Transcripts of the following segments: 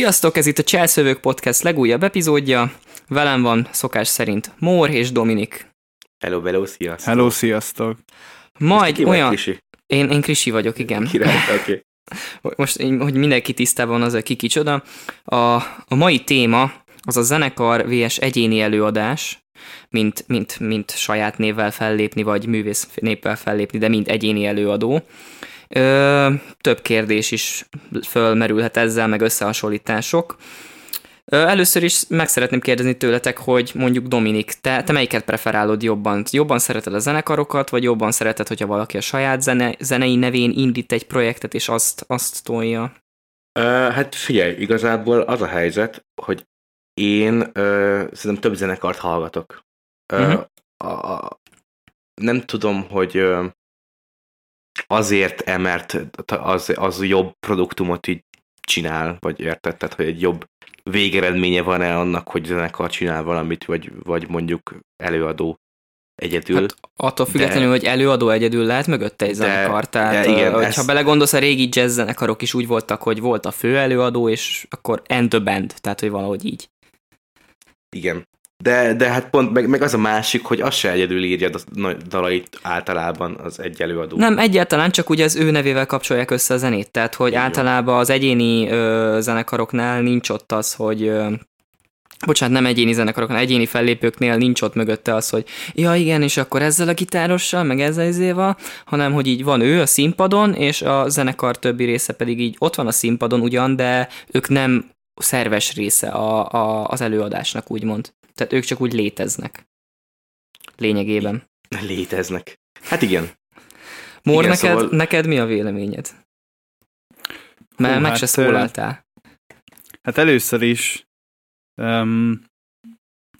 Sziasztok, ez itt a Cselszövők Podcast legújabb epizódja. Velem van szokás szerint Mór és Dominik. Hello, hello, sziasztok. Hello, sziasztok. Majd Ki olyan... Krisi? Én, én Krisi vagyok, igen. Király, oké. Most, hogy mindenki tisztában van az, ki kicsoda. A, a mai téma az a zenekar vs. egyéni előadás, mint, mint, mint saját névvel fellépni, vagy művész névvel fellépni, de mint egyéni előadó. Ö, több kérdés is fölmerülhet ezzel, meg összehasonlítások. Ö, először is meg szeretném kérdezni tőletek, hogy mondjuk Dominik, te, te melyiket preferálod jobban? Jobban szereted a zenekarokat, vagy jobban szereted, hogyha valaki a saját zene, zenei nevén indít egy projektet, és azt, azt tolja? Ö, hát figyelj, igazából az a helyzet, hogy én ö, szerintem több zenekart hallgatok. Ö, Mhm. a, a, nem tudom, hogy ö, azért-e, mert az, az jobb produktumot így csinál, vagy érted? Tehát, hogy egy jobb végeredménye van-e annak, hogy zenekar csinál valamit, vagy, vagy mondjuk előadó egyedül. Hát attól függetlenül, De- hogy előadó egyedül lehet mögötte egy De- zenekar. Tehát de igen, igen, ez- ha belegondolsz, a régi jazz zenekarok is úgy voltak, hogy volt a fő előadó, és akkor end the band, tehát hogy valahogy így. Igen. De, de hát pont, meg, meg az a másik, hogy az se egyedül írja a dalait általában az egy előadó. Nem, egyáltalán csak ugye az ő nevével kapcsolják össze a zenét, tehát hogy Így általában az egyéni ö, zenekaroknál nincs ott az, hogy ö, bocsánat, nem egyéni zenekaroknál, egyéni fellépőknél nincs ott mögötte az, hogy ja igen, és akkor ezzel a gitárossal, meg ezzel izéval, hanem hogy így van ő a színpadon, és a zenekar többi része pedig így ott van a színpadon ugyan, de ők nem szerves része a, a, az előadásnak, úgymond. Tehát ők csak úgy léteznek. Lényegében. Léteznek. Hát igen. Mór, Igen, neked, szóval- neked mi a véleményed? Mert Hú, meg hát, se szólaltál. Hát először is um,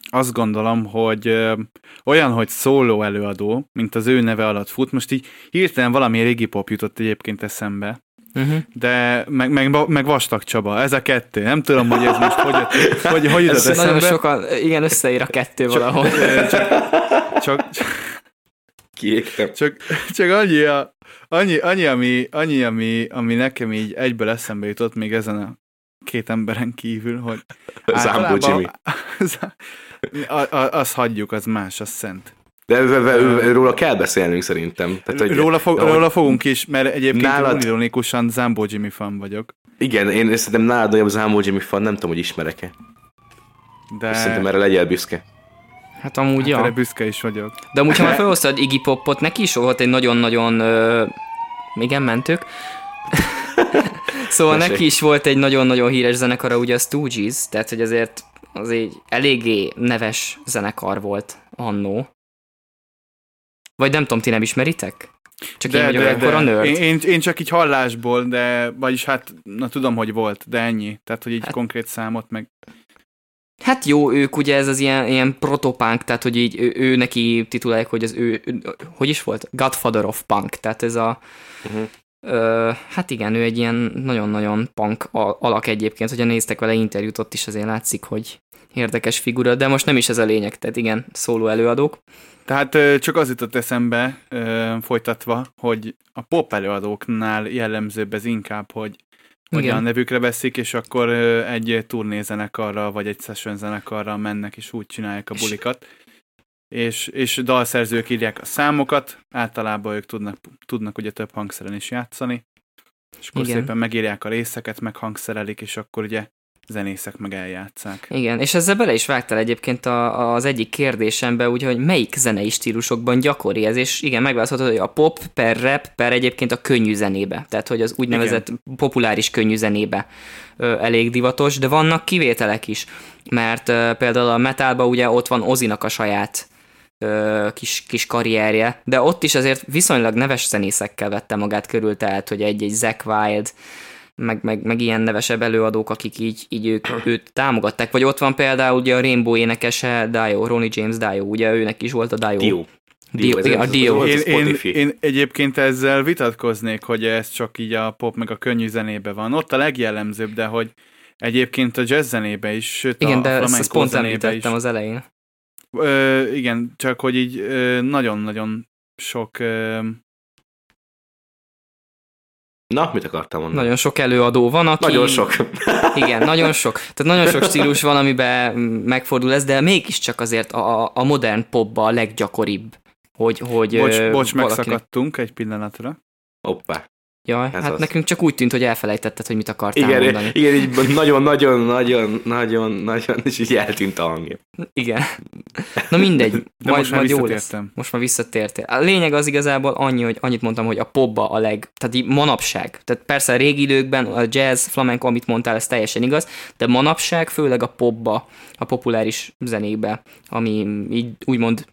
azt gondolom, hogy um, olyan, hogy szóló előadó, mint az ő neve alatt fut, most így hirtelen valami régi pop jutott egyébként eszembe, Uh-huh. de meg, meg, meg Vastag Csaba, ez a kettő. Nem tudom, hogy ez most hogy, hogy, hogy jutott Ez Nagyon eszembe. sokan, igen, összeír a kettő valahol. Ö, Csak, csak, Kiégtem. Csak, csak annyi, a, annyi, annyi, ami, annyi ami, ami nekem így egyből eszembe jutott még ezen a két emberen kívül, hogy Zámbó Jimmy. a, a, azt hagyjuk, az más, az szent. De ő- ő- ő- róla kell beszélnünk szerintem. Tehát, hogy, Róla, fog, róla fogunk is, mert egyébként Nálad- ironikusan Zambó Jimmy fan vagyok. Igen, én szerintem nálad nagyobb Zámbó Jimmy fan, nem tudom, hogy ismerek-e. De Szerintem erre legyél büszke. Hát amúgy, hát erre ja. büszke is vagyok. De amúgy, ha már felhoztad Iggy Popot, neki is volt egy nagyon-nagyon... Ö... Igen, mentük. szóval Mesélj. neki is volt egy nagyon-nagyon híres zenekara, ugye a Stooges, tehát hogy azért az egy eléggé neves zenekar volt annó. Vagy nem tudom, ti nem ismeritek? Csak én vagyok ekkora nerd. Én, én, én, csak így hallásból, de vagyis hát, na tudom, hogy volt, de ennyi. Tehát, hogy így hát... konkrét számot meg... Hát jó, ők ugye ez az ilyen, ilyen protopunk, tehát hogy így ő, ő neki titulálják, hogy az ő, ő, hogy is volt? Godfather of Punk, tehát ez a Uh-huh. Ö, hát igen, ő egy ilyen nagyon-nagyon punk al- alak egyébként, hogyha néztek vele interjút, ott is azért látszik, hogy érdekes figura, de most nem is ez a lényeg, tehát igen, szóló előadók. Tehát csak az jutott eszembe folytatva, hogy a pop előadóknál jellemzőbb ez inkább, hogy hogy a nevükre veszik, és akkor egy turnézenekarra, vagy egy session zenekarra mennek, és úgy csinálják a bulikat. És, és dalszerzők írják a számokat, általában ők tudnak, tudnak ugye több hangszeren is játszani, és akkor Igen. szépen megírják a részeket, meg hangszerelik, és akkor ugye zenészek meg eljátszák. Igen, és ezzel bele is vágtál egyébként a, az egyik kérdésembe, ugye, hogy melyik zenei stílusokban gyakori ez, és igen, megválaszoltad, hogy a pop, per rap, per egyébként a könnyű zenébe, tehát hogy az úgynevezett igen. populáris könnyű zenébe ö, elég divatos, de vannak kivételek is, mert ö, például a metalban ugye ott van Ozinak a saját kis, kis karrierje, de ott is azért viszonylag neves zenészekkel vette magát körül, tehát hogy egy-egy Zack Wild, meg, meg, meg ilyen nevesebb előadók, akik így, így ők, őt támogatták. Vagy ott van például ugye a Rainbow énekese, Dio, Ronnie James Dio, ugye őnek is volt a Dio. Dio. Dio, ez igen, a Dio. Én, én, én egyébként ezzel vitatkoznék, hogy ez csak így a pop meg a könnyű zenébe van. Ott a legjellemzőbb, de hogy egyébként a jazz zenébe is, sőt Igen, a, de a ezt, pont zenébe is. említettem az elején. Ö, igen, csak hogy így nagyon-nagyon sok ö, Na, mit akartam mondani? Nagyon sok előadó van, aki... Nagyon sok. Igen, nagyon sok. Tehát nagyon sok stílus van, amiben megfordul ez, de mégiscsak azért a, a modern popba a leggyakoribb. Hogy, hogy Bocs, bocs valakinek- megszakadtunk egy pillanatra. Hoppá. Jaj, Ez hát az. nekünk csak úgy tűnt, hogy elfelejtetted, hogy mit akartál Igen, mondani. igen, így nagyon, nagyon, nagyon, nagyon, nagyon, és így eltűnt a hangja. Igen. Na mindegy, De majd, most már majd jó lesz. Most már visszatértél. A lényeg az igazából annyi, hogy annyit mondtam, hogy a popba a leg, tehát így manapság. Tehát persze a régi időkben a jazz, flamenco, amit mondtál, ez teljesen igaz, de manapság főleg a popba, a populáris zenébe, ami így úgymond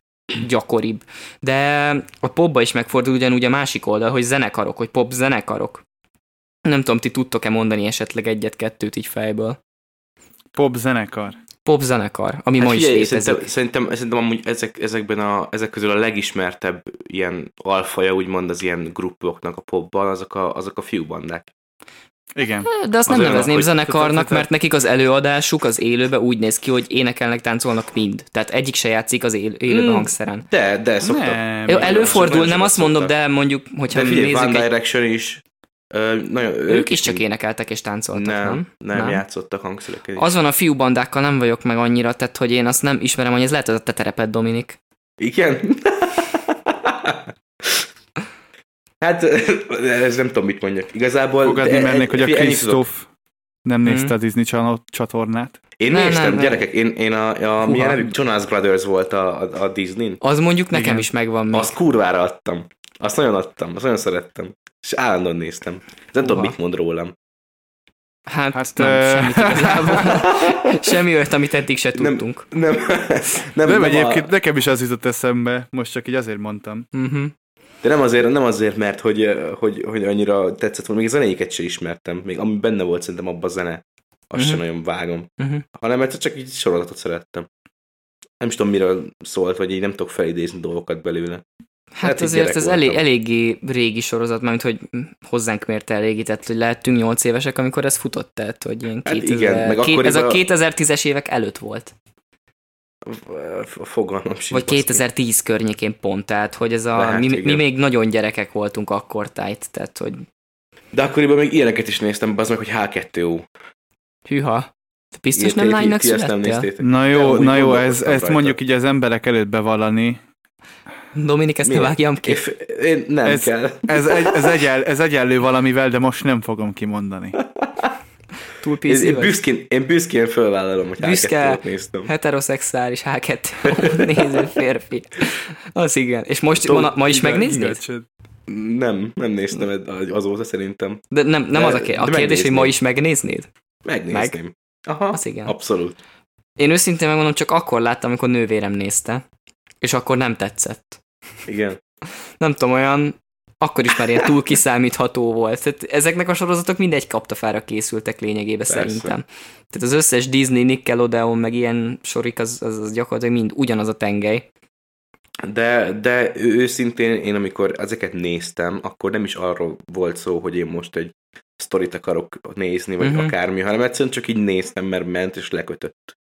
gyakoribb. De a popba is megfordul ugyanúgy a másik oldal, hogy zenekarok, hogy pop zenekarok. Nem tudom, ti tudtok-e mondani esetleg egyet-kettőt így fejből. Pop zenekar. Pop zenekar, ami Hát ma is figyelj, létezik. szerintem, szerintem, szerintem amúgy ezek, ezekben a, ezek közül a legismertebb ilyen alfaja, úgymond az ilyen gruppoknak a popban, azok a, azok a fiú bandák. Igen. De azt Az nem nevezném hogy- zenekarnak, mert nekik az előadásuk az élőbe úgy néz ki, hogy énekelnek, táncolnak mind. Tehát egyik se játszik az él- élőbe Mm. hangszeren. De, de szoktak. Nem. Jó, előfordul, nem azt mondom, de mondjuk, hogyha De figyelj, nézzük, egy, Direction is. Ö, nagyon, ők is csak énekeltek és táncoltak, nem? nem, nem, nem, játszottak hangszerekkel. is. Az van a fiú bandákkal, nem vagyok meg annyira, tehát hogy én azt nem ismerem, hogy ez lehet, hogy a te tereped, Dominik. Igen? hát, ez nem tudom, mit mondjak. Igazából... Fogadni de- mernék, hogy a. Krisztóf nem nézte a Disney Channel csatornát. Én Nem, néztem, nem, nem. gyerekek, én, én a, a milyen nevük? Jonas Brothers volt a, a, a Disney-n. Az mondjuk nekem Igen. is megvan még. Azt kurvára adtam. Azt nagyon adtam, azt nagyon szerettem. És állandóan néztem. Ez nem tudom, Húha. mit mond rólam. Hát, Hát, nem, ö- semmit igazából. Semmi olyat, amit eddig se tudtunk. Nem, nem, Nem, nem nem egyébként A, nekem is az jutott eszembe, most csak így azért mondtam. Uh-huh. De nem azért, nem azért, mert hogy, hogy, hogy annyira tetszett volna, még a zenéiket sem ismertem. Még ami benne volt szerintem abban a zene, azt Mhm. sem nagyon vágom. Uh-huh. Hanem mert csak így sorozatot szerettem. Nem is tudom, miről szólt, vagy így nem tudok felidézni dolgokat belőle. Hát hogy azért ez voltam. elég, eléggé régi sorozat, mert hogy hozzánk mérte eléggé, tehát hogy lehettünk 8 évesek, amikor ez futott, tehát hogy ilyen Hát 2000, igen, meg két, ez a akkoriban- 2010-es évek előtt volt, fogalmam sincs. vagy baszki. 2010 környékén pont, tehát hogy ez a, Lehet, mi, mi még nagyon gyerekek voltunk akkor tájt, tehát hogy De akkoriban még ilyeneket is néztem, az meg, hogy H2O. hűha, te biztos Ilyet- nem lánynak nem születtél? néztétek? Na De jó, amúgy na jó, ez, ezt rajta. mondjuk így az emberek előtt bevallani. Dominik, ezt ne vágjam ki. Én nem Ez- kell. Ez, egy, ez, egyel, ez egyenlő valamivel, de most nem fogom kimondani. Túl Én, PC én, vagy? büszkén, én büszkén fölvállalom, hogy Büszke. H2O-t néztem. Heteroszexuális H2 néző férfi. Az igen. És most Tudom, ma, ma is megnéznéd? igaz, Nem, nem néztem azóta szerintem. De nem, nem De- az a, ké- a kérdés, hogy ma is megnéznéd? Megnézném. Aha, Az igen. abszolút. Én őszintén megmondom, csak akkor láttam, amikor nővérem nézte. És akkor nem tetszett. Igen. Nem tudom, olyan akkor is már ilyen túl kiszámítható volt. Tehát ezeknek a sorozatok mindegy kaptafára készültek lényegében Persze. szerintem. Tehát az összes Disney, Nickelodeon, meg ilyen sorik, az, az, az gyakorlatilag mind ugyanaz a tengely. De, de őszintén én amikor ezeket néztem, akkor nem is arról volt szó, hogy én most egy sztorit akarok nézni, vagy uh-huh. akármi, hanem egyszerűen csak így néztem, mert ment és lekötött.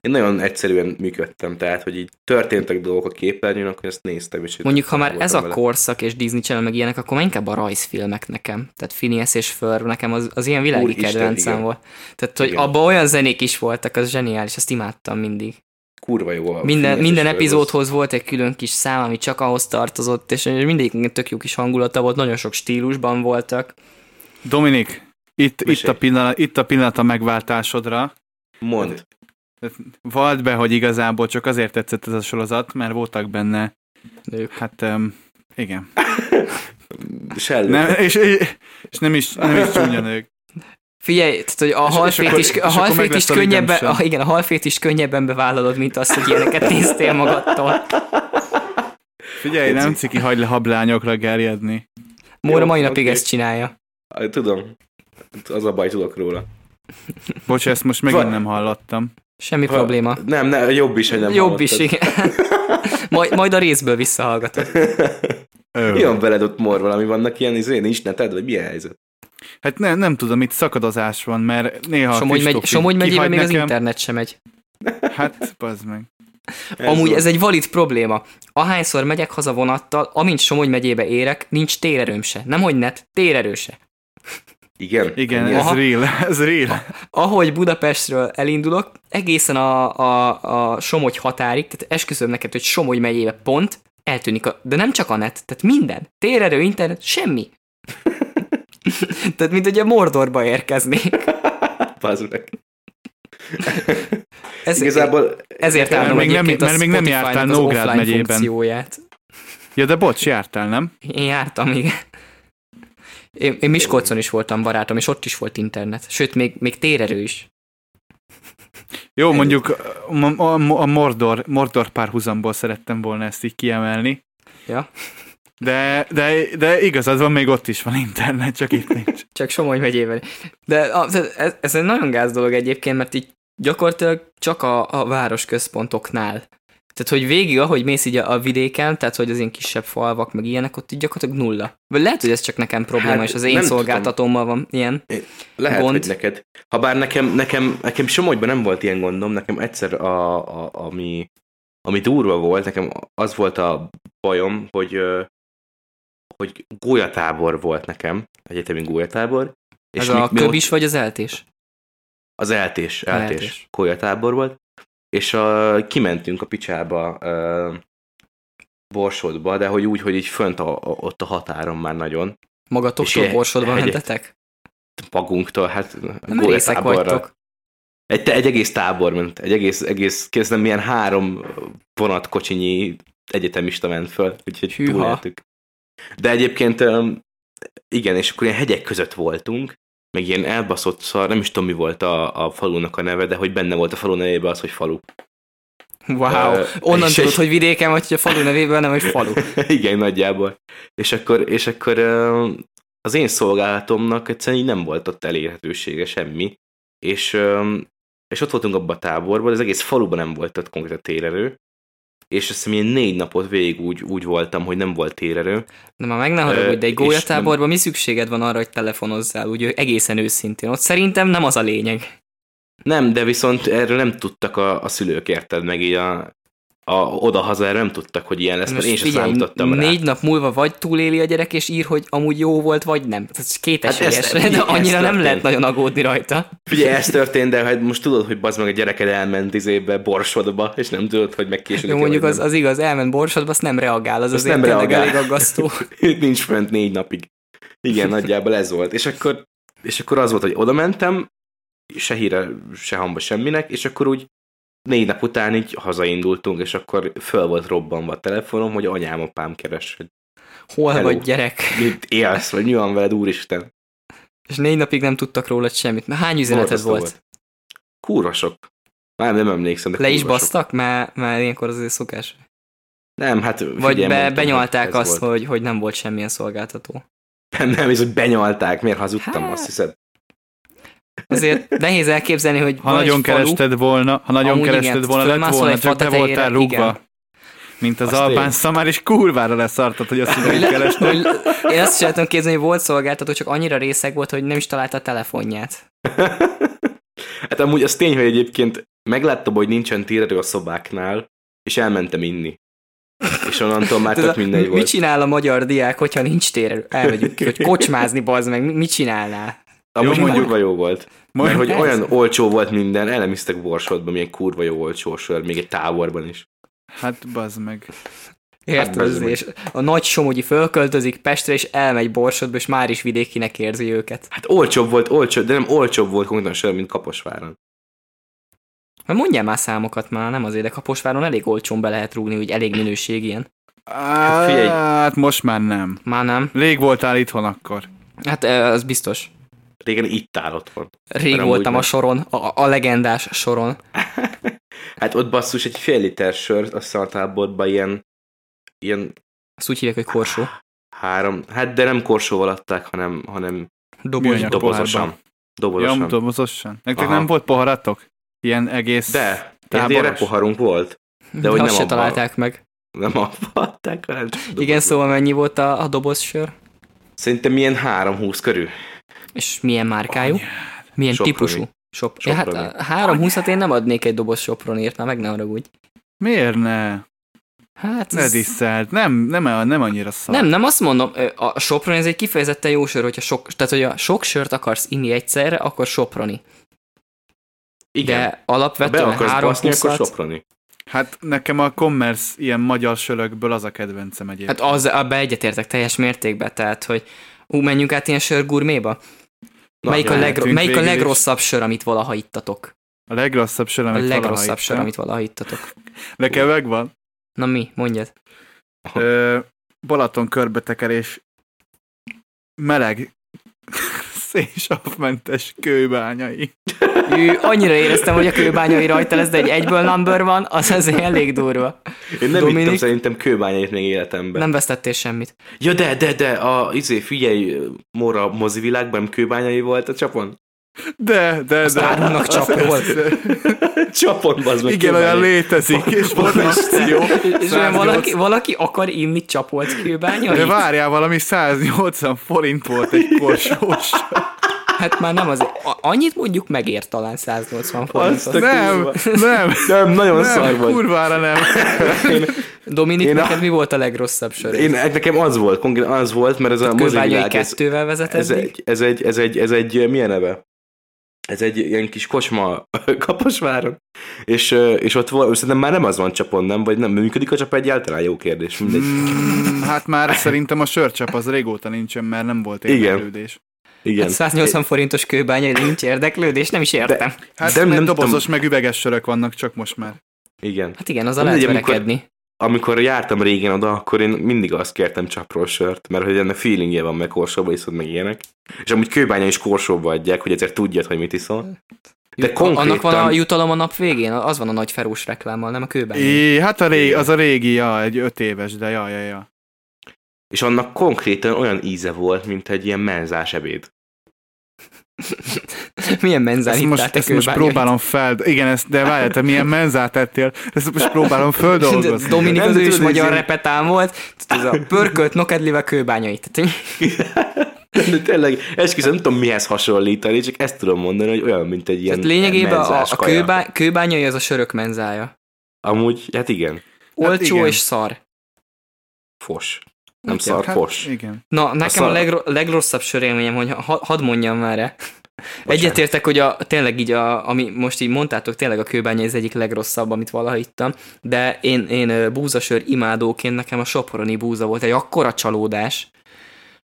Én nagyon egyszerűen működtem, tehát, hogy így történtek dolgok a képernyőn, akkor ezt néztem. És Mondjuk, ha már ez a vele. korszak és Disney Channel meg ilyenek, akkor már inkább a rajzfilmek nekem. Tehát Phineas és Ferb nekem az, az ilyen világi Úristen, kedvencem igen. volt. Tehát, hogy Igen. abban olyan zenék is voltak, az zseniális, azt imádtam mindig. Kurva jó a Minden, minden az- epizódhoz volt egy külön kis szám, ami csak ahhoz tartozott, és mindegyiknek tök jó kis hangulata volt, nagyon sok stílusban voltak. Dominik, itt, itt, a pillanat, itt a pillanat a megváltásodra. Mond. Vald be, hogy igazából csak azért tetszett ez a sorozat, mert voltak benne, Nők. hát um, igen. Sellő. Nem, és, és, nem is, nem is csúnya nők. Figyelj, tehát, hogy a halfét is, a halfét is könnyebben, a, igen, a halfét is könnyebben bevállalod, mint azt, hogy ilyeneket néztél magadtól. Figyelj, nem ciki hagy le hablányokra gerjedni. Móra mai napig oké. ezt csinálja. Tudom. Az a baj, tudok róla. Bocs, ezt most megint Va- nem hallottam. Semmi Ha- probléma. Nem, nem, jobb is, hogy nem Jobb is, hallottad. igen. majd, majd a részből visszahallgatod. Mi van veled ott mor valami? Vannak ilyen izé, nincs neted, vagy milyen helyzet? Hát nem, nem tudom, itt szakadozás van, mert néha Somogy, megy, Somogy megyében még az nekem. internet sem megy. Hát, bazd meg. Amúgy van. ez egy valid probléma. Ahányszor megyek haza vonattal, amint Somogy megyébe érek, nincs térerőm se. Nem hogy net, térerő se. Igen? Igen, Ennyi? ez Aha. real, ez real. Ahogy Budapestről elindulok, egészen a, a, a Somogy határig, tehát esküszöm neked, hogy Somogy megyébe pont, eltűnik, a, de nem csak a net, tehát minden. Térerő, internet, semmi. tehát, mint hogy a Mordorba érkeznék. Bazd. Ez, Igazából ezért Mert állom még nem- a mert még nem jártál Nógrád megyében. funkcióját. Ja, de bocs, jártál, nem? Én jártam, igen. Én, én Miskolcon is voltam barátom, és ott is volt internet. Sőt, még, még térerő is. Jó, mondjuk a, a, a Mordor, Mordor párhuzamból szerettem volna ezt így kiemelni. Ja. De, de, de igazad van, még ott is van internet, csak itt nincs. Csak Somogy megyében. De a, ez, ez egy nagyon gáz dolog egyébként, mert így gyakorlatilag csak a, a városközpontoknál. Tehát, hogy végig, ahogy mész így a, a vidéken, tehát, hogy az ilyen kisebb falvak, meg ilyenek, ott így gyakorlatilag nulla. Vagy lehet, hogy ez csak nekem probléma, Hát, és az én szolgáltatómmal van ilyen. Lehet, Gond. hogy neked. Habár nekem, nekem, nekem Somogyban nem volt ilyen gondom, nekem egyszer, a, a, ami, ami durva volt, nekem az volt a bajom, hogy, hogy gólyatábor volt nekem, egyetemi gólyatábor. Ez mi- a mi ott- köbis vagy az eltés? Az eltés, Eltés. eltés, gólyatábor volt. És a, kimentünk a picsába ö, Borsodba, de hogy úgy, hogy így fönt a, a, ott a határon már nagyon. Magatoktól borsodba mentetek? Magunktól, hát részek vagytok. Egy, egy egész tábor ment, egy egész, egész kezdem ilyen három vonatkocsinyi egyetemista ment föl, úgyhogy túléltük. De egyébként igen, és akkor ilyen hegyek között voltunk, meg ilyen elbaszott szar, nem is tudom mi volt a, a falunak a neve, de hogy benne volt a falu nevében az, hogy falu. Wow. Ö, Onnan tudod, és- hogy vidéken vagy, hogy a falu nevében nem, hogy falu. igen, nagyjából. És akkor, és akkor öm, az én szolgálatomnak egyszerűen így nem volt ott elérhetősége semmi, és, öm, és ott voltunk abban a táborban, az egész faluban nem volt ott konkrét térerő, és azt hiszem ilyen négy napot végig úgy, úgy voltam, hogy nem volt térerő. De már meg ne haragudj, de egy gólyatáborban mi szükséged van arra, hogy telefonozzál, úgy egészen őszintén. Ott szerintem nem az a lényeg. Nem, de viszont erről nem tudtak a, a szülők, érted meg így a, a oda-haza nem tudtak, hogy ilyen lesz, mert én sem számítottam rá. négy nap múlva vagy túléli a gyerek, és ír, hogy amúgy jó volt, vagy nem. Ez két Hát esélyes, ez de annyira nem lehet nagyon aggódni rajta. Figyelj, ez történt, de hát most tudod, hogy bazd meg a gyereked elment izébe, borsodba, és nem tudod, hogy megkésődik. Jó, mondjuk az, az igaz, elment borsodba, azt nem reagál, az Azt azért nem reagál. elég aggasztó. Nincs fönt négy napig. Igen, nagyjából ez volt. És akkor, és akkor az volt, hogy oda mentem, se híre, se hamba semminek, és akkor úgy négy nap után így hazaindultunk, és akkor föl volt robbanva a telefonom, hogy anyám, apám keres, hogy Hol Hello. vagy gyerek? mit élsz, vagy mi van veled, úristen. És négy napig nem tudtak rólad semmit. Mert hány üzeneted volt? Kurva sok. Már nem emlékszem, de Le is basztak? Mert, mert ilyenkor azért szokás. Nem, hát Vagy figyelj, be, mondtam, benyalták azt, volt. hogy, hogy nem volt semmilyen szolgáltató. Nem, nem, ez, hogy benyalták, miért hazudtam, Hát, azt hiszed? Azért nehéz elképzelni, hogy Ha nagyon falu, kerested volna, ha nagyon kerested igen, volna, lett fölmászol volna, csak te voltál rúgva. igen. Mint az Azt albán én. szamár, és kurvára leszartad, hogy azt hogy, mondja, hogy kerested. hogy, én azt is el tudom képzelni, hogy volt szolgáltató, csak annyira részeg volt, hogy nem is találta a telefonját. hát amúgy az tény, hogy egyébként megláttam, hogy nincsen térerő a szobáknál, és elmentem inni. És onnantól már tök mindegy mit volt. csinál a magyar diák, hogyha nincs tér? Elmegyünk hogy kocsmázni, bazd meg, mit csinálnál? Amúgy Jó, mondjuk- kurva jó volt. Mert hogy persze. olyan olcsó volt minden, el nem isztek borsodba, milyen kurva jó olcsó sör, még egy táborban is. Hát bazd meg. Érted? bazd meg. és a nagy somogyi fölköltözik Pestre, és elmegy Borsodba, és már is vidékinek érzi őket. Hát olcsóbb volt, olcsó, de nem olcsóbb volt konkrétan sör, mint Kaposváron. Mert mondjál már számokat már, nem azért, de Kaposváron elég olcsón be lehet rúgni, hogy elég minőség ilyen. figyelj. Hát most már nem. Már nem. Rég voltál itthon akkor. Hát eh, az biztos. Régen itt áll otthon. Rég voltam a soron, a, a legendás soron. Hát ott basszus egy fél liter sör, a táborban ilyen, ilyen Azt úgy hívják, hogy korsó. három, hát de nem korsóval adták, hanem, hanem Doboz. Műanyag dobozosan. Dobozosan. Ja, dobozosan. Nektek Aha. nem volt poharatok? Ilyen egész... De, Táboros. ilyen poharunk volt. De, De hogy nem se találták meg. Nem abba adták, hanem Igen, szóval mennyi volt a, a doboz sör? Szerintem ilyen 3-20 körül. És milyen márkájú? Milyen Soproni. típusú? Sop. Ja, hát a 320-at én nem adnék egy doboz sopronért, már meg ne haragudj. Miért ne? Hát Ne ez... disszelt. Nem, nem, nem annyira szar. Nem, nem azt mondom, a Soproni ez egy kifejezetten jó sör, hogyha sok, tehát hogy a sok sört akarsz inni egyszerre, akkor Soproni. Igen. De ha be alapvetően akarsz három baszni, akkor soproni. Hát nekem a commerce ilyen magyar sörökből az a kedvencem egyébként. hát az, abba egyetértek teljes mértékben, tehát hogy ú, menjünk át ilyen sörgurméba? Melyik, a, legro- melyik a legrosszabb sör, amit valaha ittatok? A legrosszabb sör, A amit valaha legrosszabb sör, ittam. amit valaha ittatok. Nekem megvan. Na mi? Mondjad. Ö, Balaton körbetekerés meleg szénsavmentes kőbányai. Ő, annyira éreztem, hogy a kőbányai rajta lesz, de egy egyből number van, az azért elég durva. Én nem Dominik? ittam szerintem kőbányait még életemben. Nem vesztettél semmit. Ja, de, de, de, a, izé, figyelj, Mora mozivilágban kőbányai volt a csapon? De, de, Azt de. árulnak csapból. Csapon, az meg Igen, olyan létezik, és van akció. És olyan valaki, valaki akar inni csapolt kőbányai? De várjál, valami 180 forint volt egy korsós. Hát már nem az. a- Annyit mondjuk megér talán 180 Azt forintot. a Nem, nem, Nem, nagyon szar nem, volt. kurvára nem. Dominik, Én a- neked mi volt a legrosszabb sör? Én, nekem az volt, konkrétan az volt, mert ez a Kőbányai mozivilág, ez, kettővel vezeted? ez, egy, ez, egy, ez, egy, ez egy, milyen neve? Ez egy ilyen kis kocsma Kaposváron, és, és ott volt, szerintem már nem az van csapon, nem? Vagy nem működik a csap egyáltalán? Jó kérdés, mindegy. Mm, hát már szerintem a sörcsap az régóta nincsen, mert nem volt érdeklődés. Igen. Hát 180 forintos kőbányai, de nincs érdeklődés, nem is értem. Hát De de nem mert dobozos tudom. meg üveges sörök vannak csak most már. Igen. Hát igen, az a lehet amikor-. Amikor jártam régen oda, akkor én mindig azt kértem csapról sört, mert hogy ennek feelingje van, meg korsóba iszod, meg ilyenek. És amúgy kőbánya is korsóba adják, hogy ezért tudjad, hogy mit iszol. De Annak van a konkrétan- jutalom a nap végén? Az van a nagy ferós reklámmal, nem a kőbányai. É, hát a régi, az a régi, ja, egy öt éves, de ja, ja, ja. És annak konkrétan olyan íze volt, mint egy ilyen menzás ebéd. Milyen menzán Ezt most, ezt most próbálom fel... Igen, ezt, de várjál, te milyen menzát ettél? Ezt most próbálom földolgozni. Dominik az is magyar repetán volt, ez a pörkölt nokedlivel kőbányai. De tényleg, esküszöm, nem tudom mihez hasonlítani, csak ezt tudom mondani, hogy olyan, mint egy ilyen tehát lényegében a, a kőbá, kőbányai az a sörök menzája. Amúgy, hát igen, Olcsó igen. és szar. fos. Nem Igen, szar, Hát, igen. Na, nekem a szar- legro- legrosszabb sörélményem, hogy ha- hadd mondjam már -e. Egyetértek, hogy a, tényleg így, a, ami most így mondtátok, tényleg a kőbánya az egyik legrosszabb, amit valaha ittam, de én, én búzasör imádóként nekem a soproni búza volt egy akkora csalódás,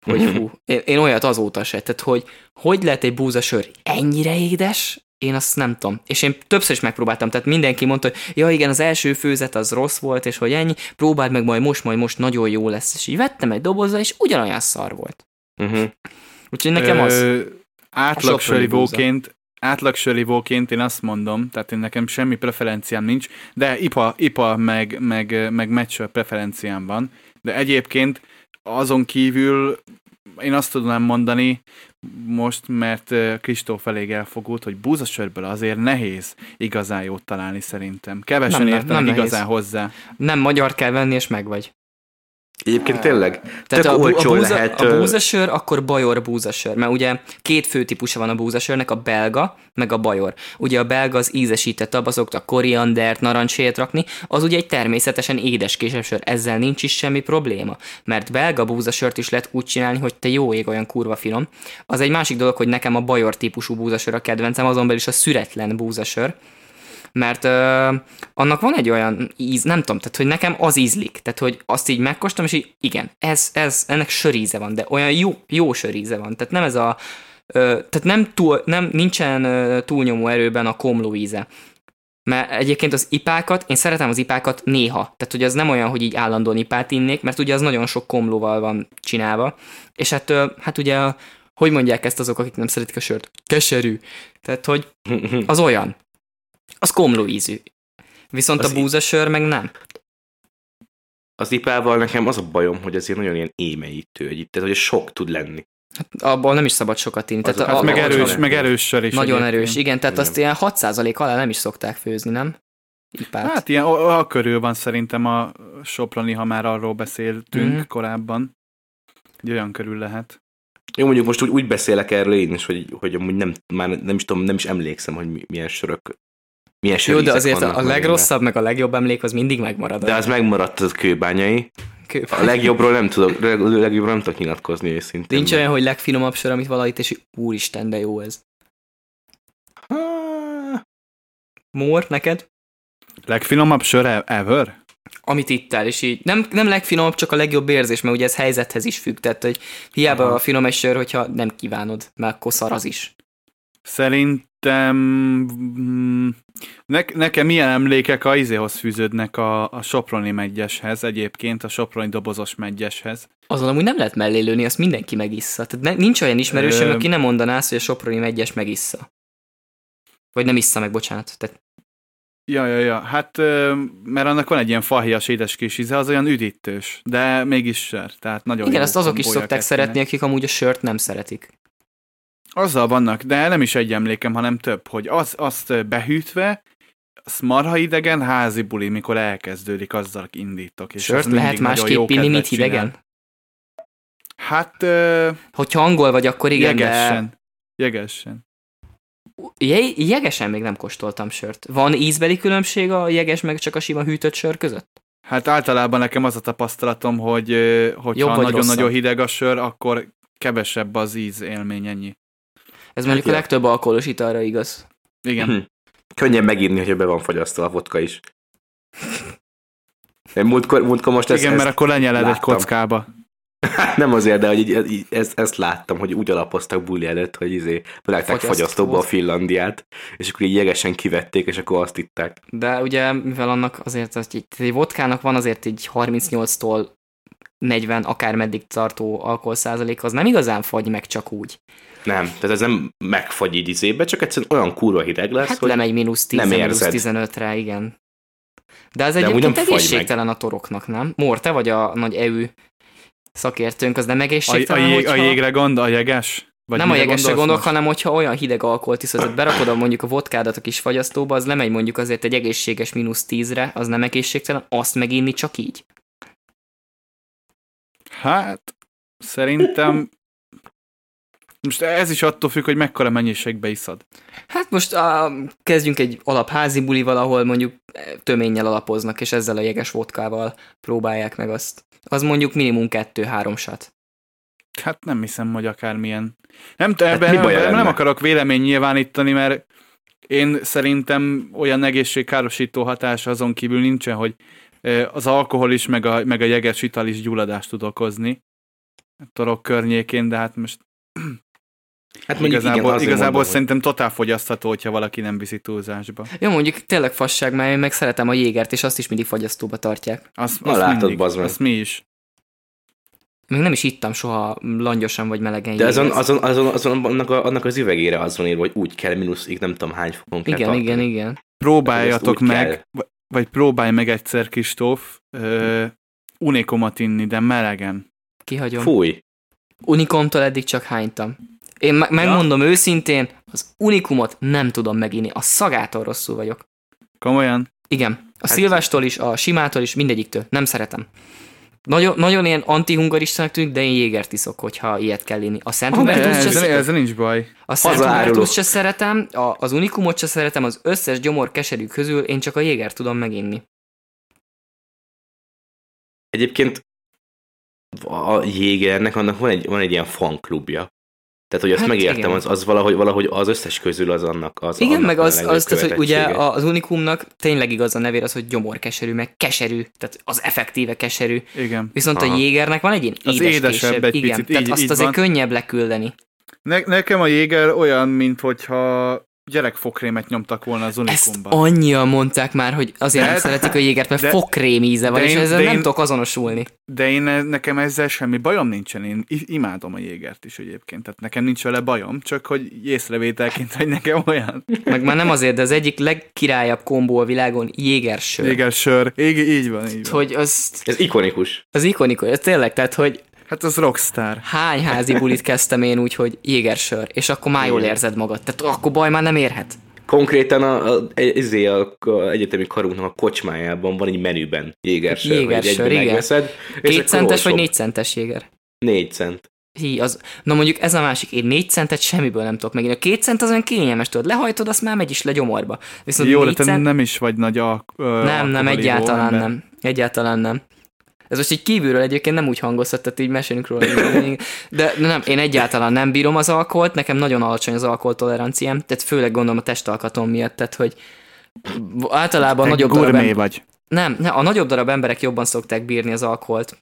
hogy Mhm. hú, én, én olyat azóta se, tehát hogy hogy lehet egy búzasör ennyire édes, én azt nem tudom. És én többször is megpróbáltam, tehát mindenki mondta, hogy ja igen, az első főzet az rossz volt, és hogy ennyi, próbáld meg majd most, majd most nagyon jó lesz. És így vettem egy dobozzal, és ugyanolyan szar volt. Uh-huh. Úgyhogy nekem az... Ö, átlag sörivóként, átlag sörivóként én azt mondom, tehát én nekem semmi preferenciám nincs, de IPA, IPA meg, meg, meg match preferenciám van, de egyébként azon kívül én azt tudnám mondani, most, mert Kristóf elég elfogult, hogy búzasörből azért nehéz igazán jót találni szerintem. Kevesen Nem, értenek nem nehéz. igazán hozzá. Nem magyar kell venni, és megvagy. Egyébként tényleg, Tehát tök a, bú- a, olcsó búza, lehet... a búzasör, akkor bajor búzasör, mert ugye két fő típusa van a búzasörnek, a belga, meg a bajor. Ugye a belga az ízesítettebb, azok a koriandert, narancsét rakni, az ugye egy természetesen édeskésebb sör, ezzel nincs is semmi probléma, mert belga búzasört is lehet úgy csinálni, hogy te jó ég olyan kurva finom. Az egy másik dolog, hogy nekem a bajor típusú búzasör a kedvencem, azon belül is a szüretlen búzasör, mert ö, annak van egy olyan íz, nem tudom, tehát hogy nekem az ízlik, tehát hogy azt így megkóstolom, és így igen, ez, ez, ennek söríze van, de olyan jó, jó söríze van, tehát nem ez a, ö, tehát nem, túl, nem nincsen ö, túlnyomó erőben a komló íze. Mert egyébként az ipákat, én szeretem az ipákat néha, tehát hogy az nem olyan, hogy így állandóan ipát innék, mert ugye az nagyon sok komlóval van csinálva, és hát, hát ugye, hogy mondják ezt azok, akik nem szeretik a sört? Keserű. Tehát, hogy az olyan. Az komló ízű. Viszont Az a búzasör meg nem. Az ipával nekem az a bajom, hogy azért nagyon ilyen émeítő, egy tehát hogy sok tud lenni. Abból nem is szabad sokat inni. Tehát az a, Hát meg a- erős, a- meg erős sör is. Nagyon egyébként. erős, igen, tehát Igen. azt ilyen 6% alá nem is szokták főzni, nem? Ipát. Hát ilyen, a, a körül van szerintem a Soproni, ha már arról beszéltünk Mhm. korábban. Egy olyan körül lehet. Jó, mondjuk most úgy, úgy beszélek erről én is, hogy, hogy amúgy nem, már nem is tudom, nem is emlékszem, hogy mi- milyen sörök milyen Jó, de azért a, a legrosszabb, meg a legjobb emlék az mindig megmarad. De az megmaradt az kőbányai. Kő- A legjobbról nem tudok, leg- legjobbról nem tudok nyilatkozni őszintén. Nincs olyan, hogy legfinomabb sör, amit valahit, és úristen, de jó ez. Mór, neked? Legfinomabb sör e- ever? Amit ittál, és így nem, nem legfinomabb, csak a legjobb érzés, mert ugye ez helyzethez is függ, tehát hogy hiába Aha. a finom egy sör, hogyha nem kívánod, mert akkor szar az is. Szerintem mm, ne, nekem milyen emlékek a izéhoz fűződnek a, a Soproni megyeshez egyébként, a Soproni dobozos megyeshez. Azon amúgy nem lehet mellé lőni, azt mindenki megissza. Tehát ne, nincs olyan ismerősöm, Ö- aki nem mondaná azt, hogy a Soproni megyes megissza. Vagy nem issza meg, bocsánat. Tehát Ja, ja, ja, hát mert annak van egy ilyen fahias édes kis íze, az olyan üdítős, de mégis sör, tehát nagyon igen, ezt azok is szokták kettőnek. szeretni, akik amúgy a sört nem szeretik. Azzal vannak, de nem is egy emlékem, hanem több, hogy az, azt behűtve, az marha idegen házi buli, mikor elkezdődik, azzal indítok. És Sört lehet nagyon másképp inni, mint csinál. hidegen? Hát ö, Hogyha angol vagy, akkor igen, jegesen. Jegesen. de je- jegesen még nem kóstoltam sört. Van ízbeli különbség a jeges meg csak a sima hűtött sör között? Hát általában nekem az a tapasztalatom, hogy hogyha vagy nagyon-nagyon rosszabb? hideg a sör, akkor kevesebb az íz élmény, ennyi. Ez mondjuk ja. a legtöbb alkoholos italra igaz. Igen. Hm. Könnyen megírni, hogyha be van fagyasztva a vodka is. Én múltkor, múltkor most ezt, Igen, ezt, mert akkor lenyeled egy láttam. kockába. nem azért, de hogy így, így, ezt, ezt, láttam, hogy úgy alapoztak buli előtt, hogy izé, belágták Fagyasztó. fagyasztóba a Finlandiát, és akkor így jegesen kivették, és akkor azt itták. De ugye, mivel annak azért, hogy egy, egy vodkának van azért így 38-tól 40 akár meddig tartó alkoholszázalék, az nem igazán fagy meg csak úgy. Nem, tehát ez nem megfagy így izébe, csak egyszerűen olyan kurva hideg lesz, Hát hogy lemegy mínusz 10 nem mínusz érzed. 15-re, igen. De az egyébként nem egészségtelen a toroknak, nem? Mór, te vagy a nagy EU szakértőnk, az nem A, a, egészségtelen, jég, hogyha... a jégre gond, a jeges? Vagy nem a jegesre gondolok, most? hanem hogyha olyan hideg alkoholt iszod, tehát berakod a mondjuk a vodkádat a kis fagyasztóba, az lemegy mondjuk azért egy egészséges mínusz 10-re, az nem egészségtelen, azt meginni csak így. Hát, szerintem most ez is attól függ, hogy mekkora mennyiségbe iszod. Hát most a, kezdjünk egy alapházi bulival, ahol mondjuk töménnyel alapoznak, és ezzel a jeges vodkával próbálják meg azt. Az mondjuk minimum kettő-három sat. Hát nem hiszem, hogy akármilyen. Nem, te, Hát ebben mi nem, akarok vélemény nyilvánítani, mert én szerintem olyan egészségkárosító hatása azon kívül nincsen, hogy ö, az alkohol is, meg a, meg a jeges ital is gyulladást tud okozni torok környékén, de hát most hát mondjuk igazából, igen, igazából mondom, szerintem totál fogyasztható, hogyha valaki nem viszi túlzásba. Jó, mondjuk tényleg fasság, mert én meg szeretem a jégert, és azt is mindig fagyasztóba tartják. Azt, Na azt látod, mindig, bazd azt mi is. Még nem is ittam soha langyosan vagy melegen De azon, jégert. azon, azon, azon annak, a, annak az üvegére az van írva, hogy úgy kell mínuszig, nem tudom hány fokon kell Igen, tartani. igen, igen. Próbáljatok úgy meg, kell. vagy próbálj meg egyszer, Kristóf, ö, unikomot inni, de melegen. Kihagyom. Fúj. Unikomtól eddig csak hánytam. Én me- megmondom ja. őszintén, az unikumot nem tudom meginni. A szagától rosszul vagyok. Komolyan? Igen. A Hát- szilvástól is, a simától is, mindegyiktől. Nem szeretem. Nagyon, nagyon ilyen antihungaristának tűnik, de én jégert iszok, hogyha ilyet kell inni. A Szent Hubertus se, ezzel nincs baj. a Szent. Hubertus se szeretem, a, az unikumot se szeretem, az összes gyomor keserű közül én csak a jéger tudom meginni. Egyébként a Jégernek annak van egy, van egy ilyen fanklubja. Tehát, hogy azt Hát megértem, igen. az, az valahogy, valahogy az összes közül az annak az Igen, annak meg az, az tehát, hogy ugye az unikumnak tényleg igaz a nevér az, hogy gyomorkeserű, meg keserű, tehát az effektíve keserű. Igen. Viszont Aha. a jégernek van egy ilyen Az édes édesebb késebb, egy igen, picit, tehát így- azt így azért van. könnyebb leküldeni. Ne, nekem a jéger olyan, mint hogyha gyerekfokrémet nyomtak volna az Ezt unikumban. annyian mondták már, hogy azért nem De- szeretik a jégert, mert de- fokrém íze van, de és én- ezzel de nem én- tudok azonosulni. De én nekem ezzel semmi bajom nincsen, én imádom a jégert is egyébként, tehát nekem nincs vele bajom, csak hogy észrevételként, hogy nekem olyan. Meg már nem azért, de az egyik legkirályabb kombó a világon jégersör. Jéger sör, így, így van, így van. Hogy az, Ez ikonikus. az ikonikus, ez tényleg, tehát, hogy Hát az rockstar. hány házi bulit kezdtem én úgy, hogy jégersör, és akkor már jól érzed magad. Tehát akkor baj már nem érhet. Konkrétan a, a, izé a, a egyetemi karunknak a kocsmájában van egy menüben jégersör. hogy Jégersör, igen. megveszed, Két centes vagy négy centes jéger? Négy cent. Hí, az, na mondjuk ez a másik, én négy centet semmiből nem tudok megint. A két cent az olyan kényelmes, tudod, lehajtod, azt már megy is le gyomorba. Viszont Jó, de te cent... nem is vagy nagy a, ö, Nem, nem, egyáltalán ember. nem. Egyáltalán nem. Ez most így kívülről egyébként nem úgy hangozhat, tehát így mesélünk róla. De nem, én egyáltalán nem bírom az alkoholt, nekem nagyon alacsony az alkoholtoleranciám, tehát főleg gondolom a testalkatom miatt, tehát hogy általában Egy nagyobb darab... Em- vagy. Nem, nem, a nagyobb darab emberek jobban szokták bírni az alkoholt.